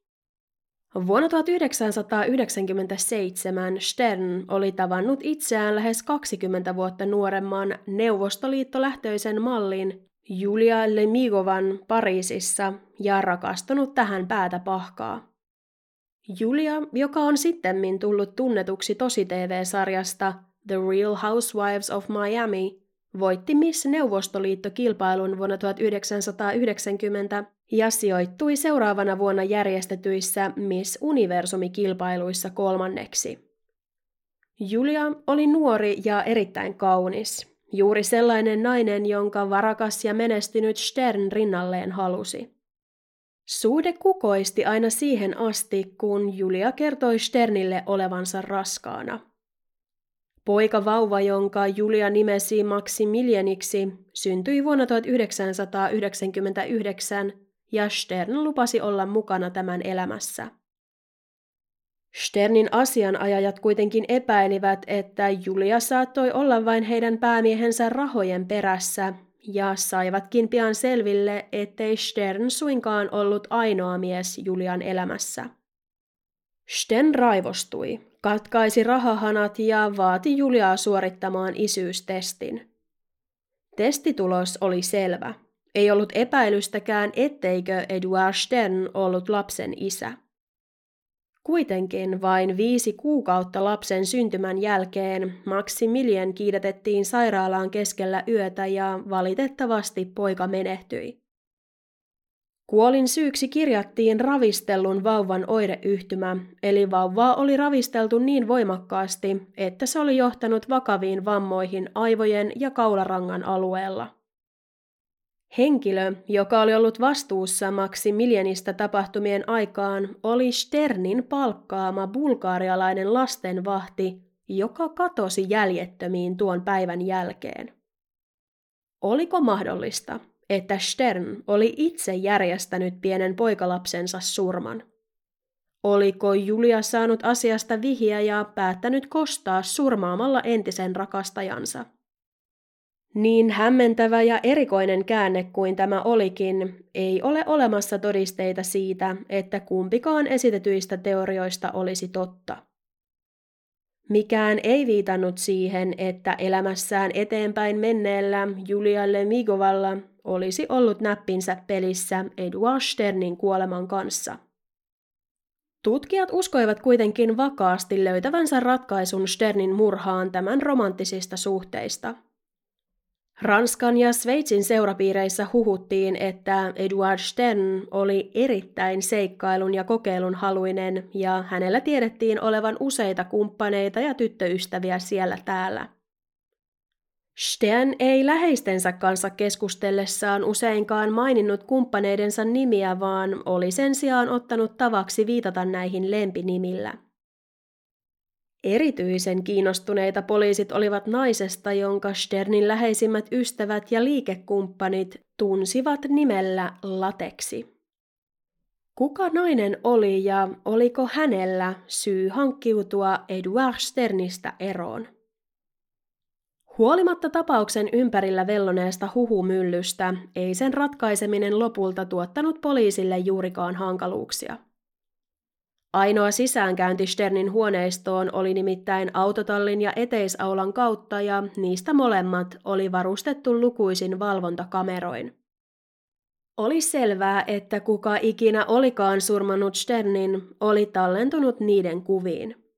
Vuonna 1997 Stern oli tavannut itseään lähes 20 vuotta nuoremman neuvostoliittolähtöisen mallin Julia Lemigovan Pariisissa ja rakastunut tähän päätä pahkaa. Julia, joka on sittemmin tullut tunnetuksi tosi TV-sarjasta The Real Housewives of Miami, voitti Miss Neuvostoliitto-kilpailun vuonna 1990 ja sijoittui seuraavana vuonna järjestetyissä Miss Universumi-kilpailuissa kolmanneksi. Julia oli nuori ja erittäin kaunis, juuri sellainen nainen, jonka varakas ja menestynyt Stern rinnalleen halusi. Suhde kukoisti aina siihen asti, kun Julia kertoi Sternille olevansa raskaana – Poika vauva, jonka Julia nimesi Maximilianiksi, syntyi vuonna 1999 ja Stern lupasi olla mukana tämän elämässä. Sternin asianajajat kuitenkin epäilivät, että Julia saattoi olla vain heidän päämiehensä rahojen perässä, ja saivatkin pian selville, ettei Stern suinkaan ollut ainoa mies Julian elämässä. Sten raivostui, katkaisi rahahanat ja vaati Juliaa suorittamaan isyystestin. Testitulos oli selvä. Ei ollut epäilystäkään, etteikö Edward Stern ollut lapsen isä. Kuitenkin vain viisi kuukautta lapsen syntymän jälkeen Maximilian kiidätettiin sairaalaan keskellä yötä ja valitettavasti poika menehtyi. Kuolin syyksi kirjattiin ravistellun vauvan oireyhtymä, eli vauvaa oli ravisteltu niin voimakkaasti, että se oli johtanut vakaviin vammoihin aivojen ja kaularangan alueella. Henkilö, joka oli ollut vastuussa Maximilianista tapahtumien aikaan, oli Sternin palkkaama bulgaarialainen lastenvahti, joka katosi jäljettömiin tuon päivän jälkeen. Oliko mahdollista, että Stern oli itse järjestänyt pienen poikalapsensa surman. Oliko Julia saanut asiasta vihiä ja päättänyt kostaa surmaamalla entisen rakastajansa? Niin hämmentävä ja erikoinen käänne kuin tämä olikin, ei ole olemassa todisteita siitä, että kumpikaan esitetyistä teorioista olisi totta. Mikään ei viitannut siihen, että elämässään eteenpäin menneellä Julialle Migovalla olisi ollut näppinsä pelissä Edward Sternin kuoleman kanssa. Tutkijat uskoivat kuitenkin vakaasti löytävänsä ratkaisun Sternin murhaan tämän romanttisista suhteista. Ranskan ja Sveitsin seurapiireissä huhuttiin, että Edward Stern oli erittäin seikkailun ja kokeilun haluinen ja hänellä tiedettiin olevan useita kumppaneita ja tyttöystäviä siellä täällä – Stern ei läheistensä kanssa keskustellessaan useinkaan maininnut kumppaneidensa nimiä, vaan oli sen sijaan ottanut tavaksi viitata näihin lempinimillä. Erityisen kiinnostuneita poliisit olivat naisesta, jonka Sternin läheisimmät ystävät ja liikekumppanit tunsivat nimellä Lateksi. Kuka nainen oli ja oliko hänellä syy hankkiutua Edward Sternistä eroon? Huolimatta tapauksen ympärillä velloneesta huhumyllystä, ei sen ratkaiseminen lopulta tuottanut poliisille juurikaan hankaluuksia. Ainoa sisäänkäynti Sternin huoneistoon oli nimittäin autotallin ja eteisaulan kautta ja niistä molemmat oli varustettu lukuisin valvontakameroin. Oli selvää, että kuka ikinä olikaan surmannut Sternin, oli tallentunut niiden kuviin.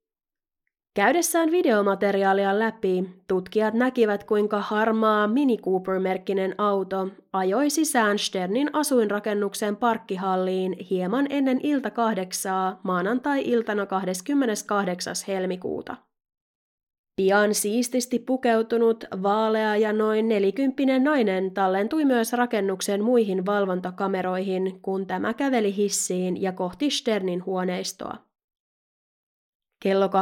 Käydessään videomateriaalia läpi, tutkijat näkivät kuinka harmaa Mini Cooper-merkkinen auto ajoi sisään Sternin asuinrakennuksen parkkihalliin hieman ennen ilta kahdeksaa maanantai-iltana 28. helmikuuta. Pian siististi pukeutunut, vaalea ja noin nelikymppinen nainen tallentui myös rakennuksen muihin valvontakameroihin, kun tämä käveli hissiin ja kohti Sternin huoneistoa. Kello 21.15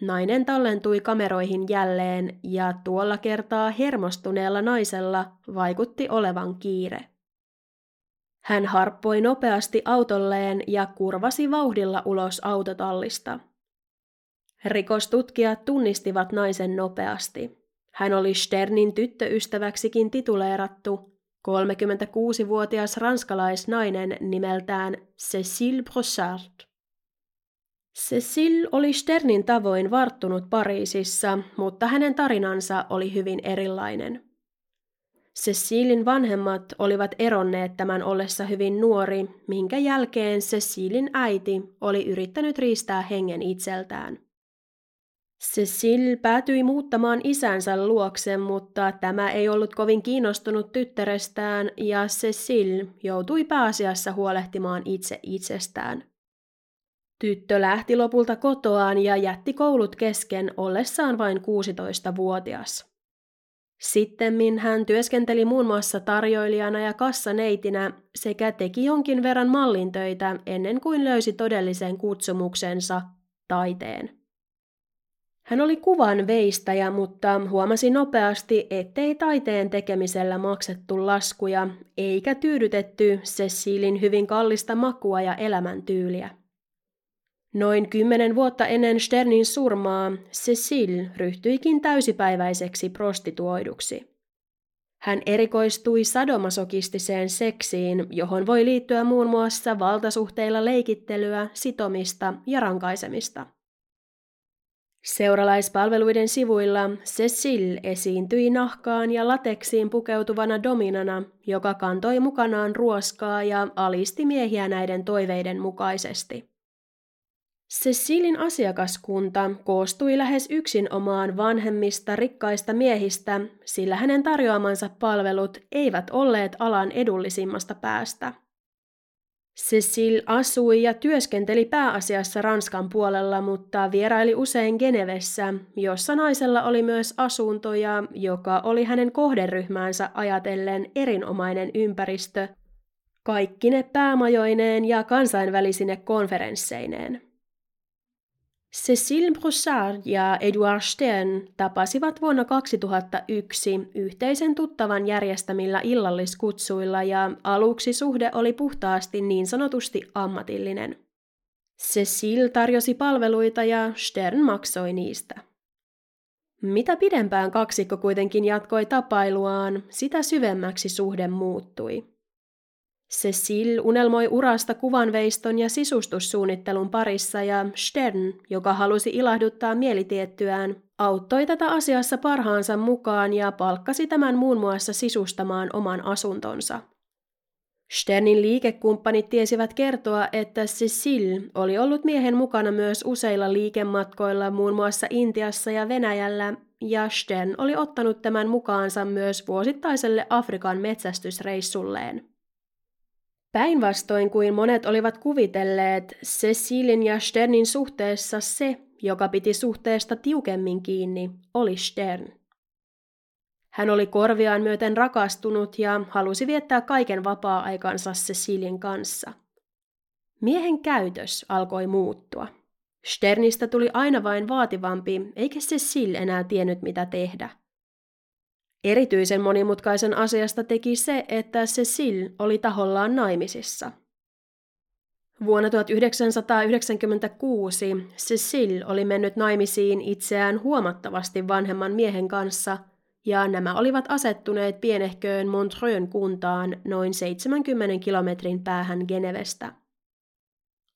nainen tallentui kameroihin jälleen ja tuolla kertaa hermostuneella naisella vaikutti olevan kiire. Hän harppoi nopeasti autolleen ja kurvasi vauhdilla ulos autotallista – Rikostutkijat tunnistivat naisen nopeasti. Hän oli Sternin tyttöystäväksikin tituleerattu, 36-vuotias ranskalaisnainen nimeltään Cécile Brossard. Cécile oli Sternin tavoin varttunut Pariisissa, mutta hänen tarinansa oli hyvin erilainen. Cecilin vanhemmat olivat eronneet tämän ollessa hyvin nuori, minkä jälkeen Cecilin äiti oli yrittänyt riistää hengen itseltään. Cecil päätyi muuttamaan isänsä luokse, mutta tämä ei ollut kovin kiinnostunut tyttärestään ja Cecil joutui pääasiassa huolehtimaan itse itsestään. Tyttö lähti lopulta kotoaan ja jätti koulut kesken ollessaan vain 16-vuotias. Sittemmin hän työskenteli muun muassa tarjoilijana ja kassaneitinä sekä teki jonkin verran mallintöitä ennen kuin löysi todellisen kutsumuksensa, taiteen. Hän oli kuvan veistäjä, mutta huomasi nopeasti, ettei taiteen tekemisellä maksettu laskuja, eikä tyydytetty Cecilin hyvin kallista makua ja elämäntyyliä. Noin kymmenen vuotta ennen Sternin surmaa Cecil ryhtyikin täysipäiväiseksi prostituoiduksi. Hän erikoistui sadomasokistiseen seksiin, johon voi liittyä muun muassa valtasuhteilla leikittelyä, sitomista ja rankaisemista. Seuralaispalveluiden sivuilla Cecil esiintyi nahkaan ja lateksiin pukeutuvana dominana, joka kantoi mukanaan ruoskaa ja alisti miehiä näiden toiveiden mukaisesti. Cecilin asiakaskunta koostui lähes yksin omaan vanhemmista rikkaista miehistä, sillä hänen tarjoamansa palvelut eivät olleet alan edullisimmasta päästä. Cecil asui ja työskenteli pääasiassa Ranskan puolella, mutta vieraili usein Genevessä, jossa naisella oli myös asuntoja, joka oli hänen kohderyhmäänsä ajatellen erinomainen ympäristö, kaikki ne päämajoineen ja kansainvälisine konferensseineen. Cécile Broussard ja Edouard Stern tapasivat vuonna 2001 yhteisen tuttavan järjestämillä illalliskutsuilla ja aluksi suhde oli puhtaasti niin sanotusti ammatillinen. Cecile tarjosi palveluita ja Stern maksoi niistä. Mitä pidempään kaksikko kuitenkin jatkoi tapailuaan, sitä syvemmäksi suhde muuttui. Cecil unelmoi urasta kuvanveiston ja sisustussuunnittelun parissa ja Stern, joka halusi ilahduttaa mielitiettyään, auttoi tätä asiassa parhaansa mukaan ja palkkasi tämän muun muassa sisustamaan oman asuntonsa. Sternin liikekumppanit tiesivät kertoa, että Cecil oli ollut miehen mukana myös useilla liikematkoilla muun muassa Intiassa ja Venäjällä, ja Stern oli ottanut tämän mukaansa myös vuosittaiselle Afrikan metsästysreissulleen. Päinvastoin kuin monet olivat kuvitelleet, Cecilin ja Sternin suhteessa se, joka piti suhteesta tiukemmin kiinni, oli Stern. Hän oli korviaan myöten rakastunut ja halusi viettää kaiken vapaa-aikansa Cecilin kanssa. Miehen käytös alkoi muuttua. Sternistä tuli aina vain vaativampi, eikä Cecil enää tiennyt mitä tehdä – Erityisen monimutkaisen asiasta teki se, että Cecil oli tahollaan naimisissa. Vuonna 1996 Cecil oli mennyt naimisiin itseään huomattavasti vanhemman miehen kanssa, ja nämä olivat asettuneet pienehköön Montreux kuntaan noin 70 kilometrin päähän Genevestä.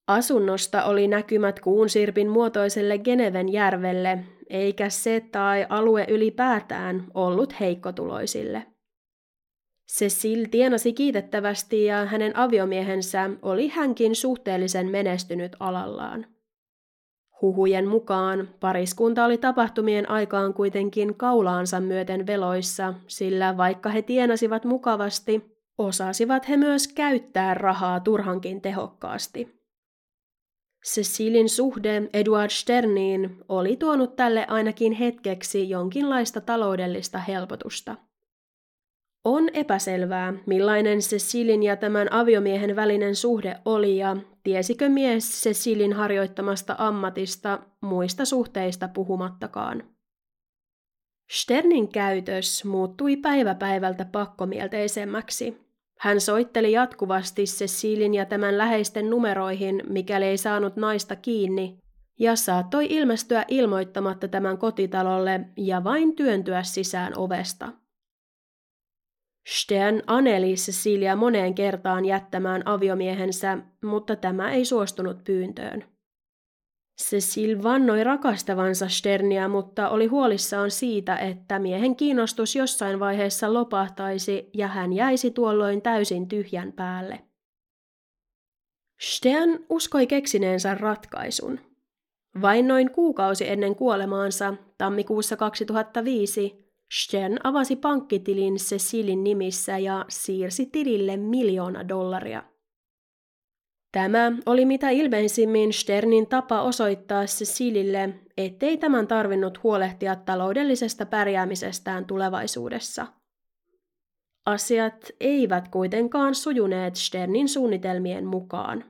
Asunnosta oli näkymät kuunsirpin muotoiselle Geneven järvelle, eikä se tai alue ylipäätään ollut heikkotuloisille. Cecil tienasi kiitettävästi ja hänen aviomiehensä oli hänkin suhteellisen menestynyt alallaan. Huhujen mukaan pariskunta oli tapahtumien aikaan kuitenkin kaulaansa myöten veloissa, sillä vaikka he tienasivat mukavasti, osasivat he myös käyttää rahaa turhankin tehokkaasti. Cecilin suhde Edward Sterniin oli tuonut tälle ainakin hetkeksi jonkinlaista taloudellista helpotusta. On epäselvää, millainen Cecilin ja tämän aviomiehen välinen suhde oli ja tiesikö mies Cecilin harjoittamasta ammatista muista suhteista puhumattakaan. Sternin käytös muuttui päivä päivältä pakkomielteisemmäksi. Hän soitteli jatkuvasti Cecilin ja tämän läheisten numeroihin, mikäli ei saanut naista kiinni, ja saattoi ilmestyä ilmoittamatta tämän kotitalolle ja vain työntyä sisään ovesta. Stern aneli Cecilia moneen kertaan jättämään aviomiehensä, mutta tämä ei suostunut pyyntöön. Cecil vannoi rakastavansa Sternia, mutta oli huolissaan siitä, että miehen kiinnostus jossain vaiheessa lopahtaisi ja hän jäisi tuolloin täysin tyhjän päälle. Stern uskoi keksineensä ratkaisun. Vain noin kuukausi ennen kuolemaansa, tammikuussa 2005, Stern avasi pankkitilin Cecilin nimissä ja siirsi tilille miljoona dollaria. Tämä oli mitä ilmeisimmin Sternin tapa osoittaa Cecilille, ettei tämän tarvinnut huolehtia taloudellisesta pärjäämisestään tulevaisuudessa. Asiat eivät kuitenkaan sujuneet Sternin suunnitelmien mukaan.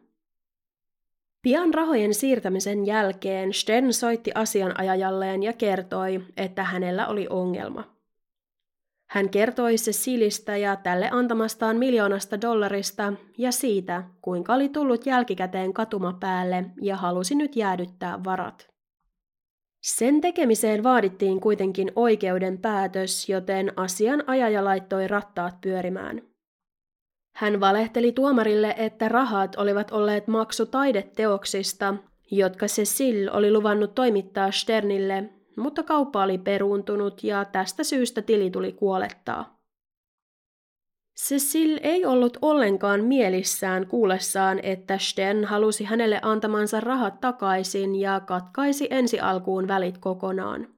Pian rahojen siirtämisen jälkeen Stern soitti asianajajalleen ja kertoi, että hänellä oli ongelma. Hän kertoi Cecilistä ja tälle antamastaan miljoonasta dollarista ja siitä, kuinka oli tullut jälkikäteen katuma päälle ja halusi nyt jäädyttää varat. Sen tekemiseen vaadittiin kuitenkin oikeuden päätös, joten asianajaja laittoi rattaat pyörimään. Hän valehteli tuomarille, että rahat olivat olleet maksu taideteoksista, jotka Cecil oli luvannut toimittaa Sternille, mutta kauppa oli peruuntunut ja tästä syystä tili tuli kuolettaa. Cecil ei ollut ollenkaan mielissään kuullessaan, että Stern halusi hänelle antamansa rahat takaisin ja katkaisi ensi alkuun välit kokonaan.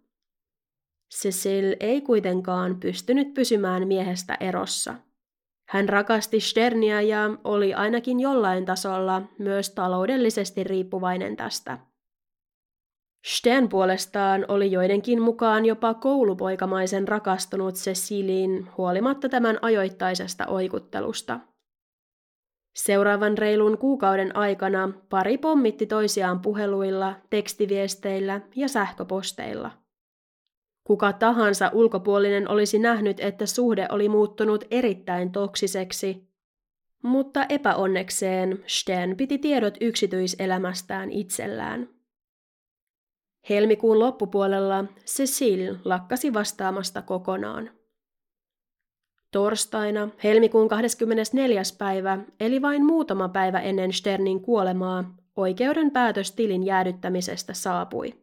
Cecil ei kuitenkaan pystynyt pysymään miehestä erossa – hän rakasti Sternia ja oli ainakin jollain tasolla myös taloudellisesti riippuvainen tästä. Stern puolestaan oli joidenkin mukaan jopa koulupoikamaisen rakastunut Ceciliin huolimatta tämän ajoittaisesta oikuttelusta. Seuraavan reilun kuukauden aikana pari pommitti toisiaan puheluilla, tekstiviesteillä ja sähköposteilla – Kuka tahansa ulkopuolinen olisi nähnyt, että suhde oli muuttunut erittäin toksiseksi, mutta epäonnekseen Sten piti tiedot yksityiselämästään itsellään. Helmikuun loppupuolella Cecil lakkasi vastaamasta kokonaan. Torstaina, helmikuun 24. päivä, eli vain muutama päivä ennen Sternin kuolemaa, oikeuden päätös tilin jäädyttämisestä saapui.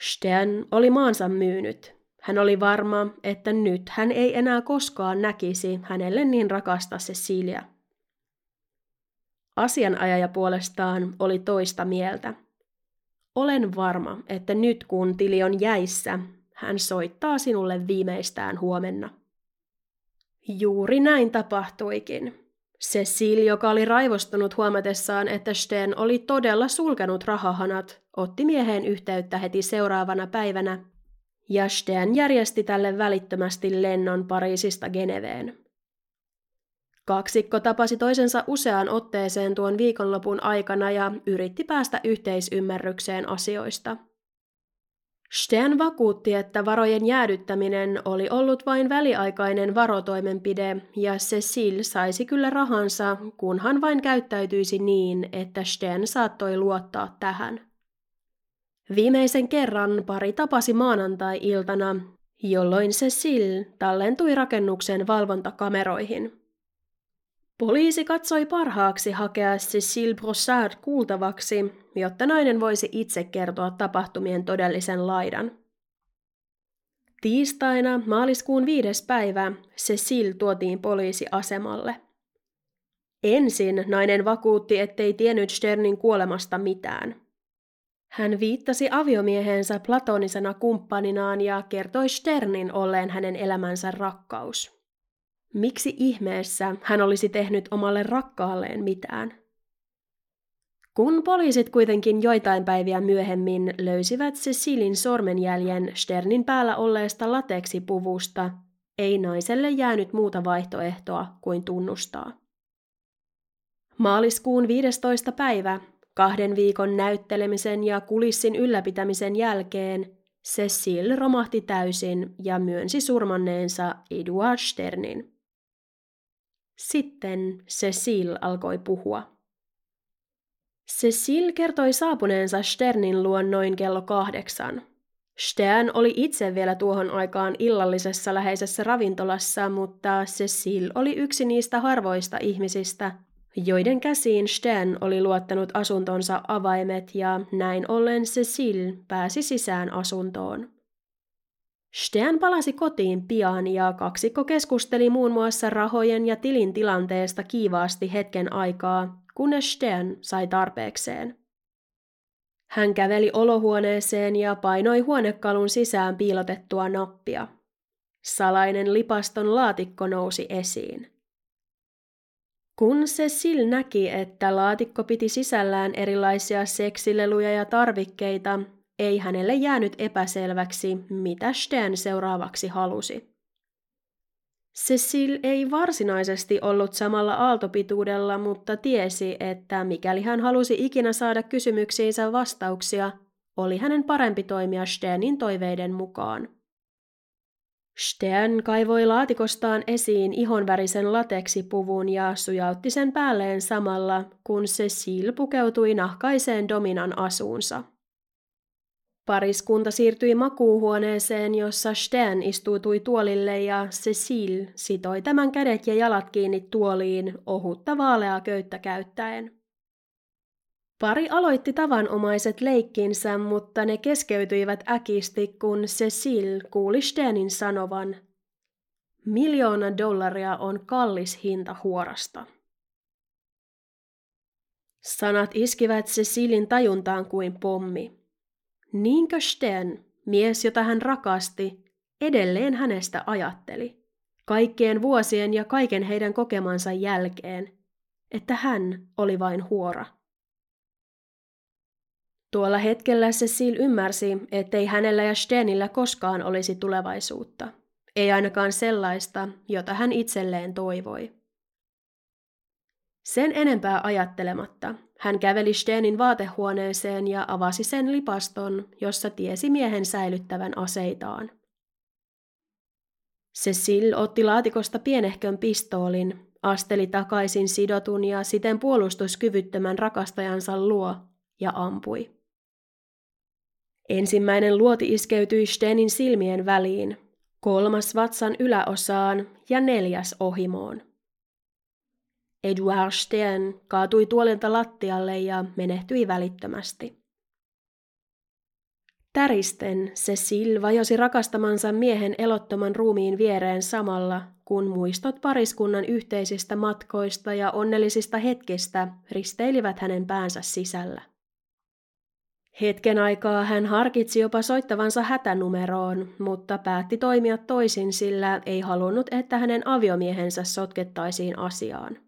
Stern oli maansa myynyt. Hän oli varma, että nyt hän ei enää koskaan näkisi hänelle niin rakasta Cecilia. Asianajaja puolestaan oli toista mieltä. Olen varma, että nyt kun tili on jäissä, hän soittaa sinulle viimeistään huomenna. Juuri näin tapahtuikin. Cecil, joka oli raivostunut huomatessaan, että Sten oli todella sulkenut rahahanat, otti mieheen yhteyttä heti seuraavana päivänä, ja Sten järjesti tälle välittömästi lennon Pariisista Geneveen. Kaksikko tapasi toisensa useaan otteeseen tuon viikonlopun aikana ja yritti päästä yhteisymmärrykseen asioista – Stern vakuutti, että varojen jäädyttäminen oli ollut vain väliaikainen varotoimenpide ja Cecil saisi kyllä rahansa, kunhan vain käyttäytyisi niin, että Stern saattoi luottaa tähän. Viimeisen kerran pari tapasi maanantai-iltana, jolloin Cecil tallentui rakennuksen valvontakameroihin – Poliisi katsoi parhaaksi hakea Cecile Brossard kuultavaksi, jotta nainen voisi itse kertoa tapahtumien todellisen laidan. Tiistaina maaliskuun viides päivä Cecil tuotiin poliisiasemalle. Ensin nainen vakuutti, ettei tiennyt Sternin kuolemasta mitään. Hän viittasi aviomiehensä platonisena kumppaninaan ja kertoi Sternin olleen hänen elämänsä rakkaus. Miksi ihmeessä hän olisi tehnyt omalle rakkaalleen mitään? Kun poliisit kuitenkin joitain päiviä myöhemmin löysivät Cecilin sormenjäljen Sternin päällä olleesta lateksipuvusta, ei naiselle jäänyt muuta vaihtoehtoa kuin tunnustaa. Maaliskuun 15. päivä, kahden viikon näyttelemisen ja kulissin ylläpitämisen jälkeen, Cecil romahti täysin ja myönsi surmanneensa Edward Sternin. Sitten Cecil alkoi puhua. Cecil kertoi saapuneensa Sternin luon noin kello kahdeksan. Stern oli itse vielä tuohon aikaan illallisessa läheisessä ravintolassa, mutta Cecil oli yksi niistä harvoista ihmisistä, joiden käsiin Stern oli luottanut asuntonsa avaimet ja näin ollen Cecil pääsi sisään asuntoon. Stern palasi kotiin pian ja kaksikko keskusteli muun muassa rahojen ja tilin tilanteesta kiivaasti hetken aikaa, kunnes Stern sai tarpeekseen. Hän käveli olohuoneeseen ja painoi huonekalun sisään piilotettua nappia. Salainen lipaston laatikko nousi esiin. Kun Cecil näki, että laatikko piti sisällään erilaisia seksileluja ja tarvikkeita, ei hänelle jäänyt epäselväksi, mitä Stern seuraavaksi halusi. Cecil ei varsinaisesti ollut samalla aaltopituudella, mutta tiesi, että mikäli hän halusi ikinä saada kysymyksiinsä vastauksia, oli hänen parempi toimia Sternin toiveiden mukaan. Stern kaivoi laatikostaan esiin ihonvärisen lateksipuvun ja sujautti sen päälleen samalla, kun Cecil pukeutui nahkaiseen dominan asuunsa. Pariskunta siirtyi makuuhuoneeseen, jossa Stern istuutui tuolille ja Cecil sitoi tämän kädet ja jalat kiinni tuoliin ohutta vaaleaa köyttä käyttäen. Pari aloitti tavanomaiset leikkinsä, mutta ne keskeytyivät äkisti, kun Cecil kuuli Sternin sanovan, Miljoona dollaria on kallis hinta huorasta. Sanat iskivät Cecilin tajuntaan kuin pommi. Niinkö Sten, mies jota hän rakasti, edelleen hänestä ajatteli, kaikkien vuosien ja kaiken heidän kokemansa jälkeen, että hän oli vain huora. Tuolla hetkellä Cecil ymmärsi, ettei hänellä ja Stenillä koskaan olisi tulevaisuutta. Ei ainakaan sellaista, jota hän itselleen toivoi. Sen enempää ajattelematta hän käveli Stenin vaatehuoneeseen ja avasi sen lipaston, jossa tiesi miehen säilyttävän aseitaan. Cecil otti laatikosta pienehkön pistoolin, asteli takaisin sidotun ja siten puolustuskyvyttömän rakastajansa luo ja ampui. Ensimmäinen luoti iskeytyi Stenin silmien väliin, kolmas vatsan yläosaan ja neljäs ohimoon. Edward Stern kaatui tuolilta lattialle ja menehtyi välittömästi. Täristen Cecil vajosi rakastamansa miehen elottoman ruumiin viereen samalla, kun muistot pariskunnan yhteisistä matkoista ja onnellisista hetkistä risteilivät hänen päänsä sisällä. Hetken aikaa hän harkitsi jopa soittavansa hätänumeroon, mutta päätti toimia toisin, sillä ei halunnut, että hänen aviomiehensä sotkettaisiin asiaan.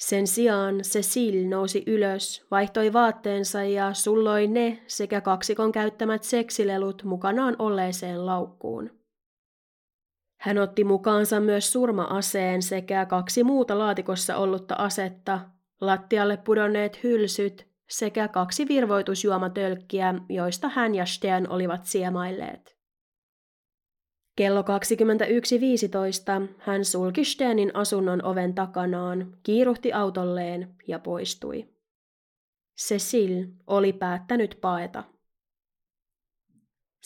Sen sijaan Cecil nousi ylös, vaihtoi vaatteensa ja sulloi ne sekä kaksikon käyttämät seksilelut mukanaan olleeseen laukkuun. Hän otti mukaansa myös surma-aseen sekä kaksi muuta laatikossa ollutta asetta, lattialle pudonneet hylsyt sekä kaksi virvoitusjuomatölkkiä, joista hän ja Stern olivat siemailleet. Kello 21.15 hän sulki Sternin asunnon oven takanaan, kiiruhti autolleen ja poistui. Cecil oli päättänyt paeta.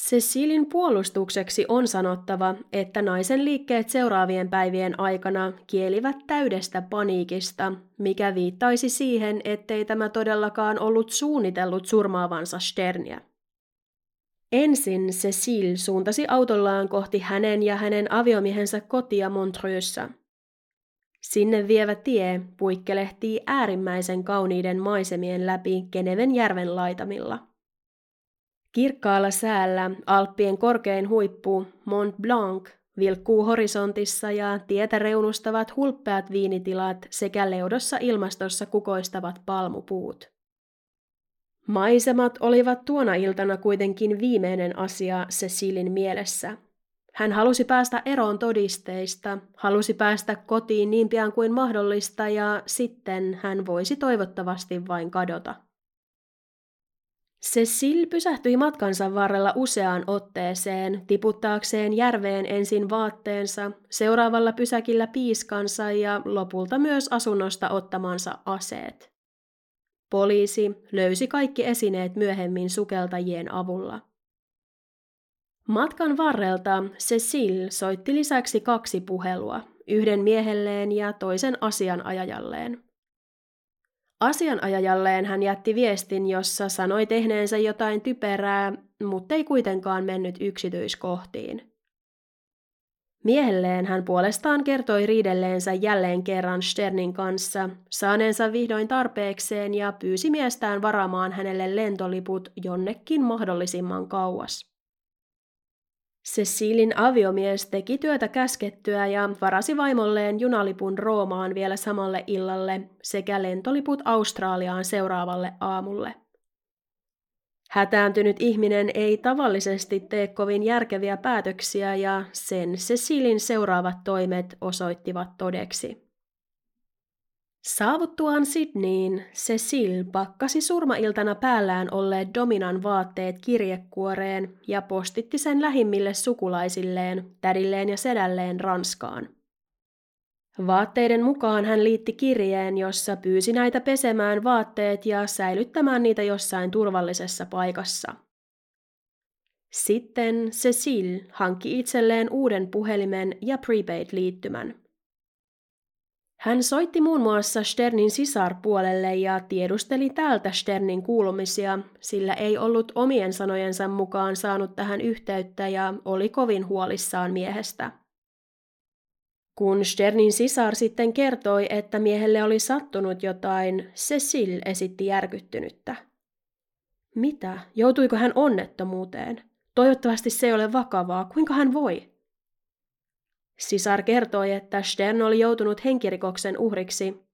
Cecilin puolustukseksi on sanottava, että naisen liikkeet seuraavien päivien aikana kielivät täydestä paniikista, mikä viittaisi siihen, ettei tämä todellakaan ollut suunnitellut surmaavansa Sterniä. Ensin Cecile suuntasi autollaan kohti hänen ja hänen aviomiehensä kotia Montreuxssa. Sinne vievä tie puikkelehtii äärimmäisen kauniiden maisemien läpi Geneven järven laitamilla. Kirkkaalla säällä Alppien korkein huippu Mont Blanc vilkkuu horisontissa ja tietä reunustavat hulppeat viinitilat sekä leudossa ilmastossa kukoistavat palmupuut. Maisemat olivat tuona iltana kuitenkin viimeinen asia Cecilin mielessä. Hän halusi päästä eroon todisteista, halusi päästä kotiin niin pian kuin mahdollista ja sitten hän voisi toivottavasti vain kadota. Cecil pysähtyi matkansa varrella useaan otteeseen, tiputtaakseen järveen ensin vaatteensa, seuraavalla pysäkillä piiskansa ja lopulta myös asunnosta ottamansa aseet. Poliisi löysi kaikki esineet myöhemmin sukeltajien avulla. Matkan varrelta Cecil soitti lisäksi kaksi puhelua, yhden miehelleen ja toisen asianajajalleen. Asianajajalleen hän jätti viestin, jossa sanoi tehneensä jotain typerää, mutta ei kuitenkaan mennyt yksityiskohtiin. Miehelleen hän puolestaan kertoi riidelleensä jälleen kerran Sternin kanssa, saaneensa vihdoin tarpeekseen ja pyysi miestään varamaan hänelle lentoliput jonnekin mahdollisimman kauas. Cecilin aviomies teki työtä käskettyä ja varasi vaimolleen junalipun Roomaan vielä samalle illalle sekä lentoliput Australiaan seuraavalle aamulle. Hätääntynyt ihminen ei tavallisesti tee kovin järkeviä päätöksiä ja sen Cecilin seuraavat toimet osoittivat todeksi. Saavuttuaan Sydneyin, Cecil pakkasi surmailtana päällään olleet Dominan vaatteet kirjekuoreen ja postitti sen lähimmille sukulaisilleen, tädilleen ja sedälleen Ranskaan. Vaatteiden mukaan hän liitti kirjeen, jossa pyysi näitä pesemään vaatteet ja säilyttämään niitä jossain turvallisessa paikassa. Sitten Cecil hankki itselleen uuden puhelimen ja prepaid-liittymän. Hän soitti muun muassa Sternin sisarpuolelle ja tiedusteli täältä Sternin kuulumisia, sillä ei ollut omien sanojensa mukaan saanut tähän yhteyttä ja oli kovin huolissaan miehestä. Kun Sternin sisar sitten kertoi, että miehelle oli sattunut jotain, Cecil esitti järkyttynyttä. Mitä? Joutuiko hän onnettomuuteen? Toivottavasti se ei ole vakavaa. Kuinka hän voi? Sisar kertoi, että Stern oli joutunut henkirikoksen uhriksi,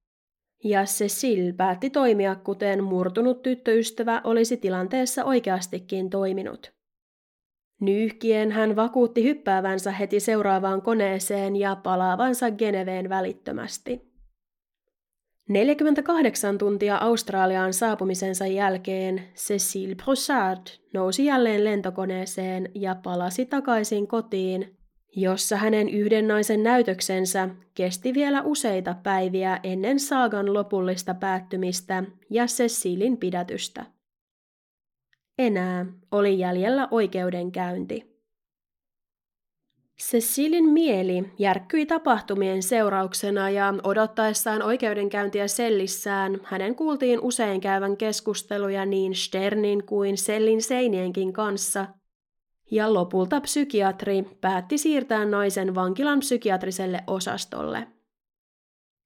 ja Cecil päätti toimia kuten murtunut tyttöystävä olisi tilanteessa oikeastikin toiminut. Nyyhkien hän vakuutti hyppäävänsä heti seuraavaan koneeseen ja palaavansa Geneveen välittömästi. 48 tuntia Australiaan saapumisensa jälkeen Cecil Broussard nousi jälleen lentokoneeseen ja palasi takaisin kotiin, jossa hänen yhden naisen näytöksensä kesti vielä useita päiviä ennen saagan lopullista päättymistä ja Cecilin pidätystä. Enää oli jäljellä oikeudenkäynti. Cecilin mieli järkkyi tapahtumien seurauksena ja odottaessaan oikeudenkäyntiä sellissään hänen kuultiin usein käyvän keskusteluja niin Sternin kuin sellin seinienkin kanssa – ja lopulta psykiatri päätti siirtää naisen vankilan psykiatriselle osastolle.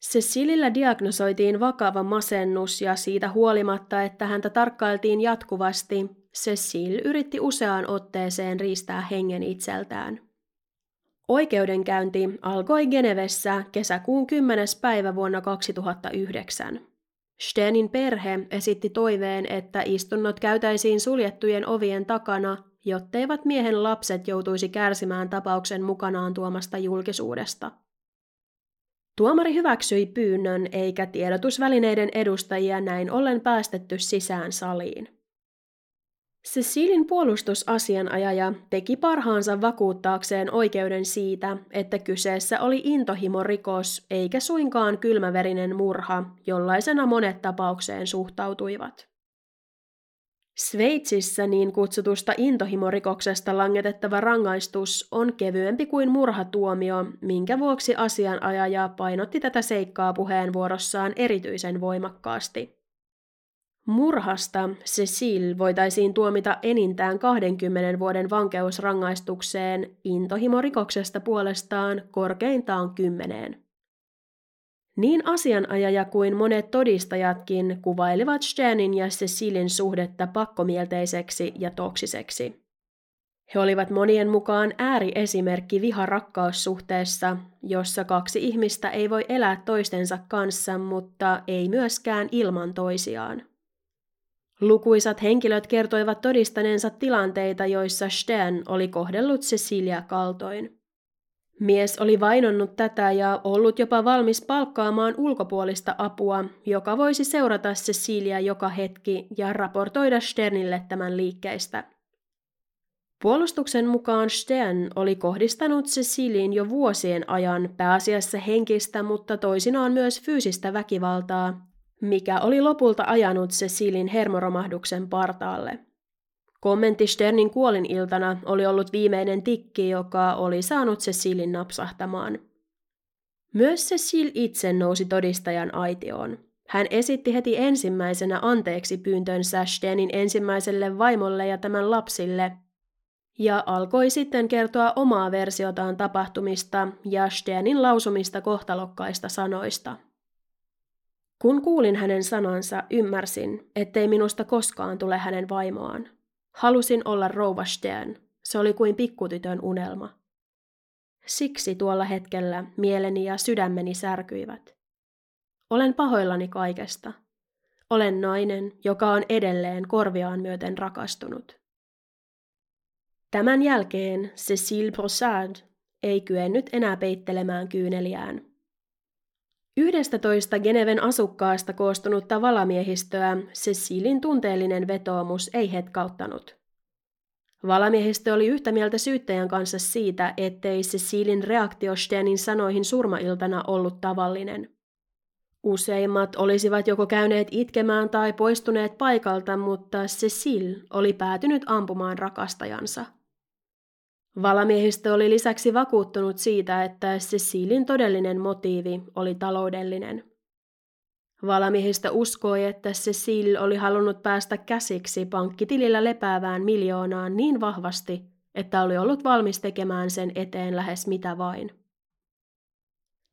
Cecilillä diagnosoitiin vakava masennus ja siitä huolimatta, että häntä tarkkailtiin jatkuvasti, Cecil yritti useaan otteeseen riistää hengen itseltään. Oikeudenkäynti alkoi Genevessä kesäkuun 10. päivä vuonna 2009. Stenin perhe esitti toiveen, että istunnot käytäisiin suljettujen ovien takana jotteivät miehen lapset joutuisi kärsimään tapauksen mukanaan tuomasta julkisuudesta. Tuomari hyväksyi pyynnön eikä tiedotusvälineiden edustajia näin ollen päästetty sisään saliin. Cecilin puolustusasianajaja teki parhaansa vakuuttaakseen oikeuden siitä, että kyseessä oli intohimorikos eikä suinkaan kylmäverinen murha, jollaisena monet tapaukseen suhtautuivat. Sveitsissä niin kutsutusta intohimorikoksesta langetettava rangaistus on kevyempi kuin murhatuomio, minkä vuoksi asianajaja painotti tätä seikkaa puheenvuorossaan erityisen voimakkaasti. Murhasta Cecil voitaisiin tuomita enintään 20 vuoden vankeusrangaistukseen, intohimorikoksesta puolestaan korkeintaan kymmeneen. Niin asianajaja kuin monet todistajatkin kuvailivat Sternin ja Cecilin suhdetta pakkomielteiseksi ja toksiseksi. He olivat monien mukaan ääriesimerkki viharakkaussuhteessa, jossa kaksi ihmistä ei voi elää toistensa kanssa, mutta ei myöskään ilman toisiaan. Lukuisat henkilöt kertoivat todistaneensa tilanteita, joissa Stern oli kohdellut Cecilia kaltoin. Mies oli vainonnut tätä ja ollut jopa valmis palkkaamaan ulkopuolista apua, joka voisi seurata Cecilia joka hetki ja raportoida Sternille tämän liikkeistä. Puolustuksen mukaan Stern oli kohdistanut Ceciliin jo vuosien ajan pääasiassa henkistä, mutta toisinaan myös fyysistä väkivaltaa, mikä oli lopulta ajanut Cecilin hermoromahduksen partaalle. Kommentti Sternin kuoliniltana oli ollut viimeinen tikki, joka oli saanut Cecilin napsahtamaan. Myös Cecil itse nousi todistajan aitioon. Hän esitti heti ensimmäisenä anteeksi pyyntönsä Sternin ensimmäiselle vaimolle ja tämän lapsille, ja alkoi sitten kertoa omaa versiotaan tapahtumista ja Sternin lausumista kohtalokkaista sanoista. Kun kuulin hänen sanansa, ymmärsin, ettei minusta koskaan tule hänen vaimoaan. Halusin olla rouva Stern. Se oli kuin pikkutytön unelma. Siksi tuolla hetkellä mieleni ja sydämeni särkyivät. Olen pahoillani kaikesta. Olen nainen, joka on edelleen korviaan myöten rakastunut. Tämän jälkeen Cecile Brossard ei kyennyt enää peittelemään kyyneliään. 11 Geneven asukkaasta koostunutta valamiehistöä Cecilin tunteellinen vetoomus ei hetkauttanut. Valamiehistö oli yhtä mieltä syyttäjän kanssa siitä, ettei Cecilin reaktio Stenin sanoihin surmailtana ollut tavallinen. Useimmat olisivat joko käyneet itkemään tai poistuneet paikalta, mutta Cecil oli päätynyt ampumaan rakastajansa. Valamiehistö oli lisäksi vakuuttunut siitä, että Cecilin todellinen motiivi oli taloudellinen. Valamiehistö uskoi, että Cecil oli halunnut päästä käsiksi pankkitilillä lepäävään miljoonaan niin vahvasti, että oli ollut valmis tekemään sen eteen lähes mitä vain.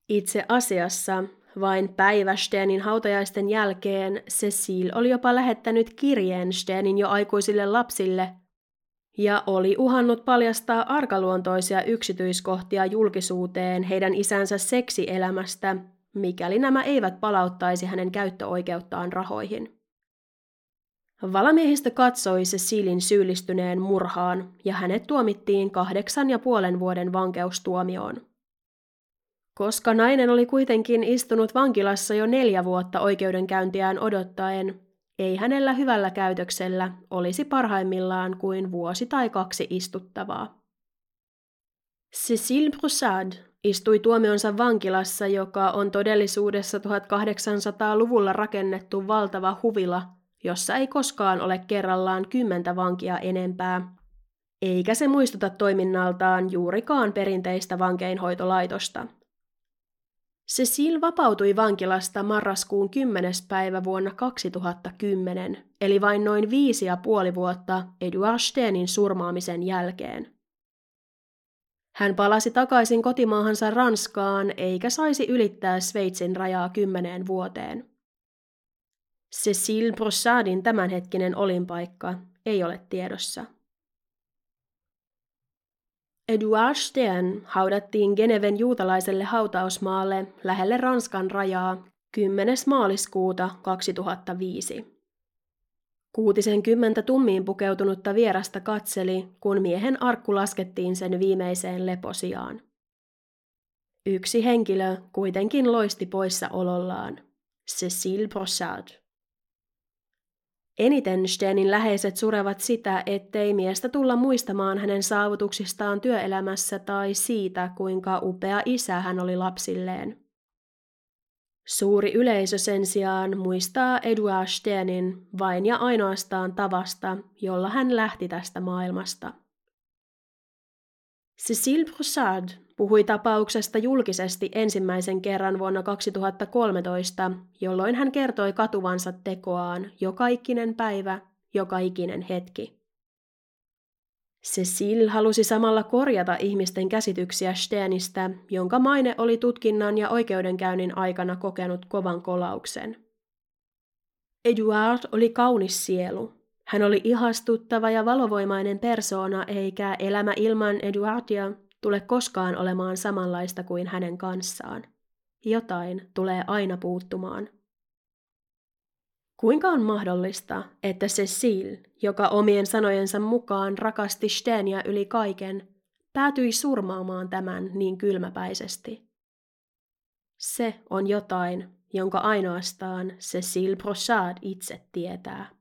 Itse asiassa vain päivä Stenin hautajaisten jälkeen Cecil oli jopa lähettänyt kirjeen Stenin jo aikuisille lapsille ja oli uhannut paljastaa arkaluontoisia yksityiskohtia julkisuuteen heidän isänsä seksielämästä, mikäli nämä eivät palauttaisi hänen käyttöoikeuttaan rahoihin. Valamiehistö katsoi Cecilin syyllistyneen murhaan ja hänet tuomittiin kahdeksan ja puolen vuoden vankeustuomioon. Koska nainen oli kuitenkin istunut vankilassa jo neljä vuotta oikeudenkäyntiään odottaen, ei hänellä hyvällä käytöksellä olisi parhaimmillaan kuin vuosi tai kaksi istuttavaa. Cécile Broussard istui tuomionsa vankilassa, joka on todellisuudessa 1800-luvulla rakennettu valtava huvila, jossa ei koskaan ole kerrallaan kymmentä vankia enempää, eikä se muistuta toiminnaltaan juurikaan perinteistä vankeinhoitolaitosta – Cecil vapautui vankilasta marraskuun 10. päivä vuonna 2010, eli vain noin viisi ja puoli vuotta Edward Steinin surmaamisen jälkeen. Hän palasi takaisin kotimaahansa Ranskaan eikä saisi ylittää Sveitsin rajaa kymmeneen vuoteen. Cecil Brossardin tämänhetkinen olinpaikka ei ole tiedossa. Edouard Stern haudattiin Geneven juutalaiselle hautausmaalle lähelle Ranskan rajaa 10. maaliskuuta 2005. Kuutisen kymmentä tummiin pukeutunutta vierasta katseli, kun miehen arkku laskettiin sen viimeiseen leposiaan. Yksi henkilö kuitenkin loisti poissaolollaan, Cécile Brossard. Eniten Stenin läheiset surevat sitä, ettei miestä tulla muistamaan hänen saavutuksistaan työelämässä tai siitä, kuinka upea isä hän oli lapsilleen. Suuri yleisö sen sijaan muistaa Edouard Stenin vain ja ainoastaan tavasta, jolla hän lähti tästä maailmasta. Cécile Broussard puhui tapauksesta julkisesti ensimmäisen kerran vuonna 2013, jolloin hän kertoi katuvansa tekoaan joka ikinen päivä, joka ikinen hetki. Cecil halusi samalla korjata ihmisten käsityksiä Steenistä, jonka maine oli tutkinnan ja oikeudenkäynnin aikana kokenut kovan kolauksen. Eduard oli kaunis sielu. Hän oli ihastuttava ja valovoimainen persoona, eikä elämä ilman Eduardia tule koskaan olemaan samanlaista kuin hänen kanssaan. Jotain tulee aina puuttumaan. Kuinka on mahdollista, että Cecil, joka omien sanojensa mukaan rakasti Stenia yli kaiken, päätyi surmaamaan tämän niin kylmäpäisesti? Se on jotain, jonka ainoastaan Cecil Brochard itse tietää.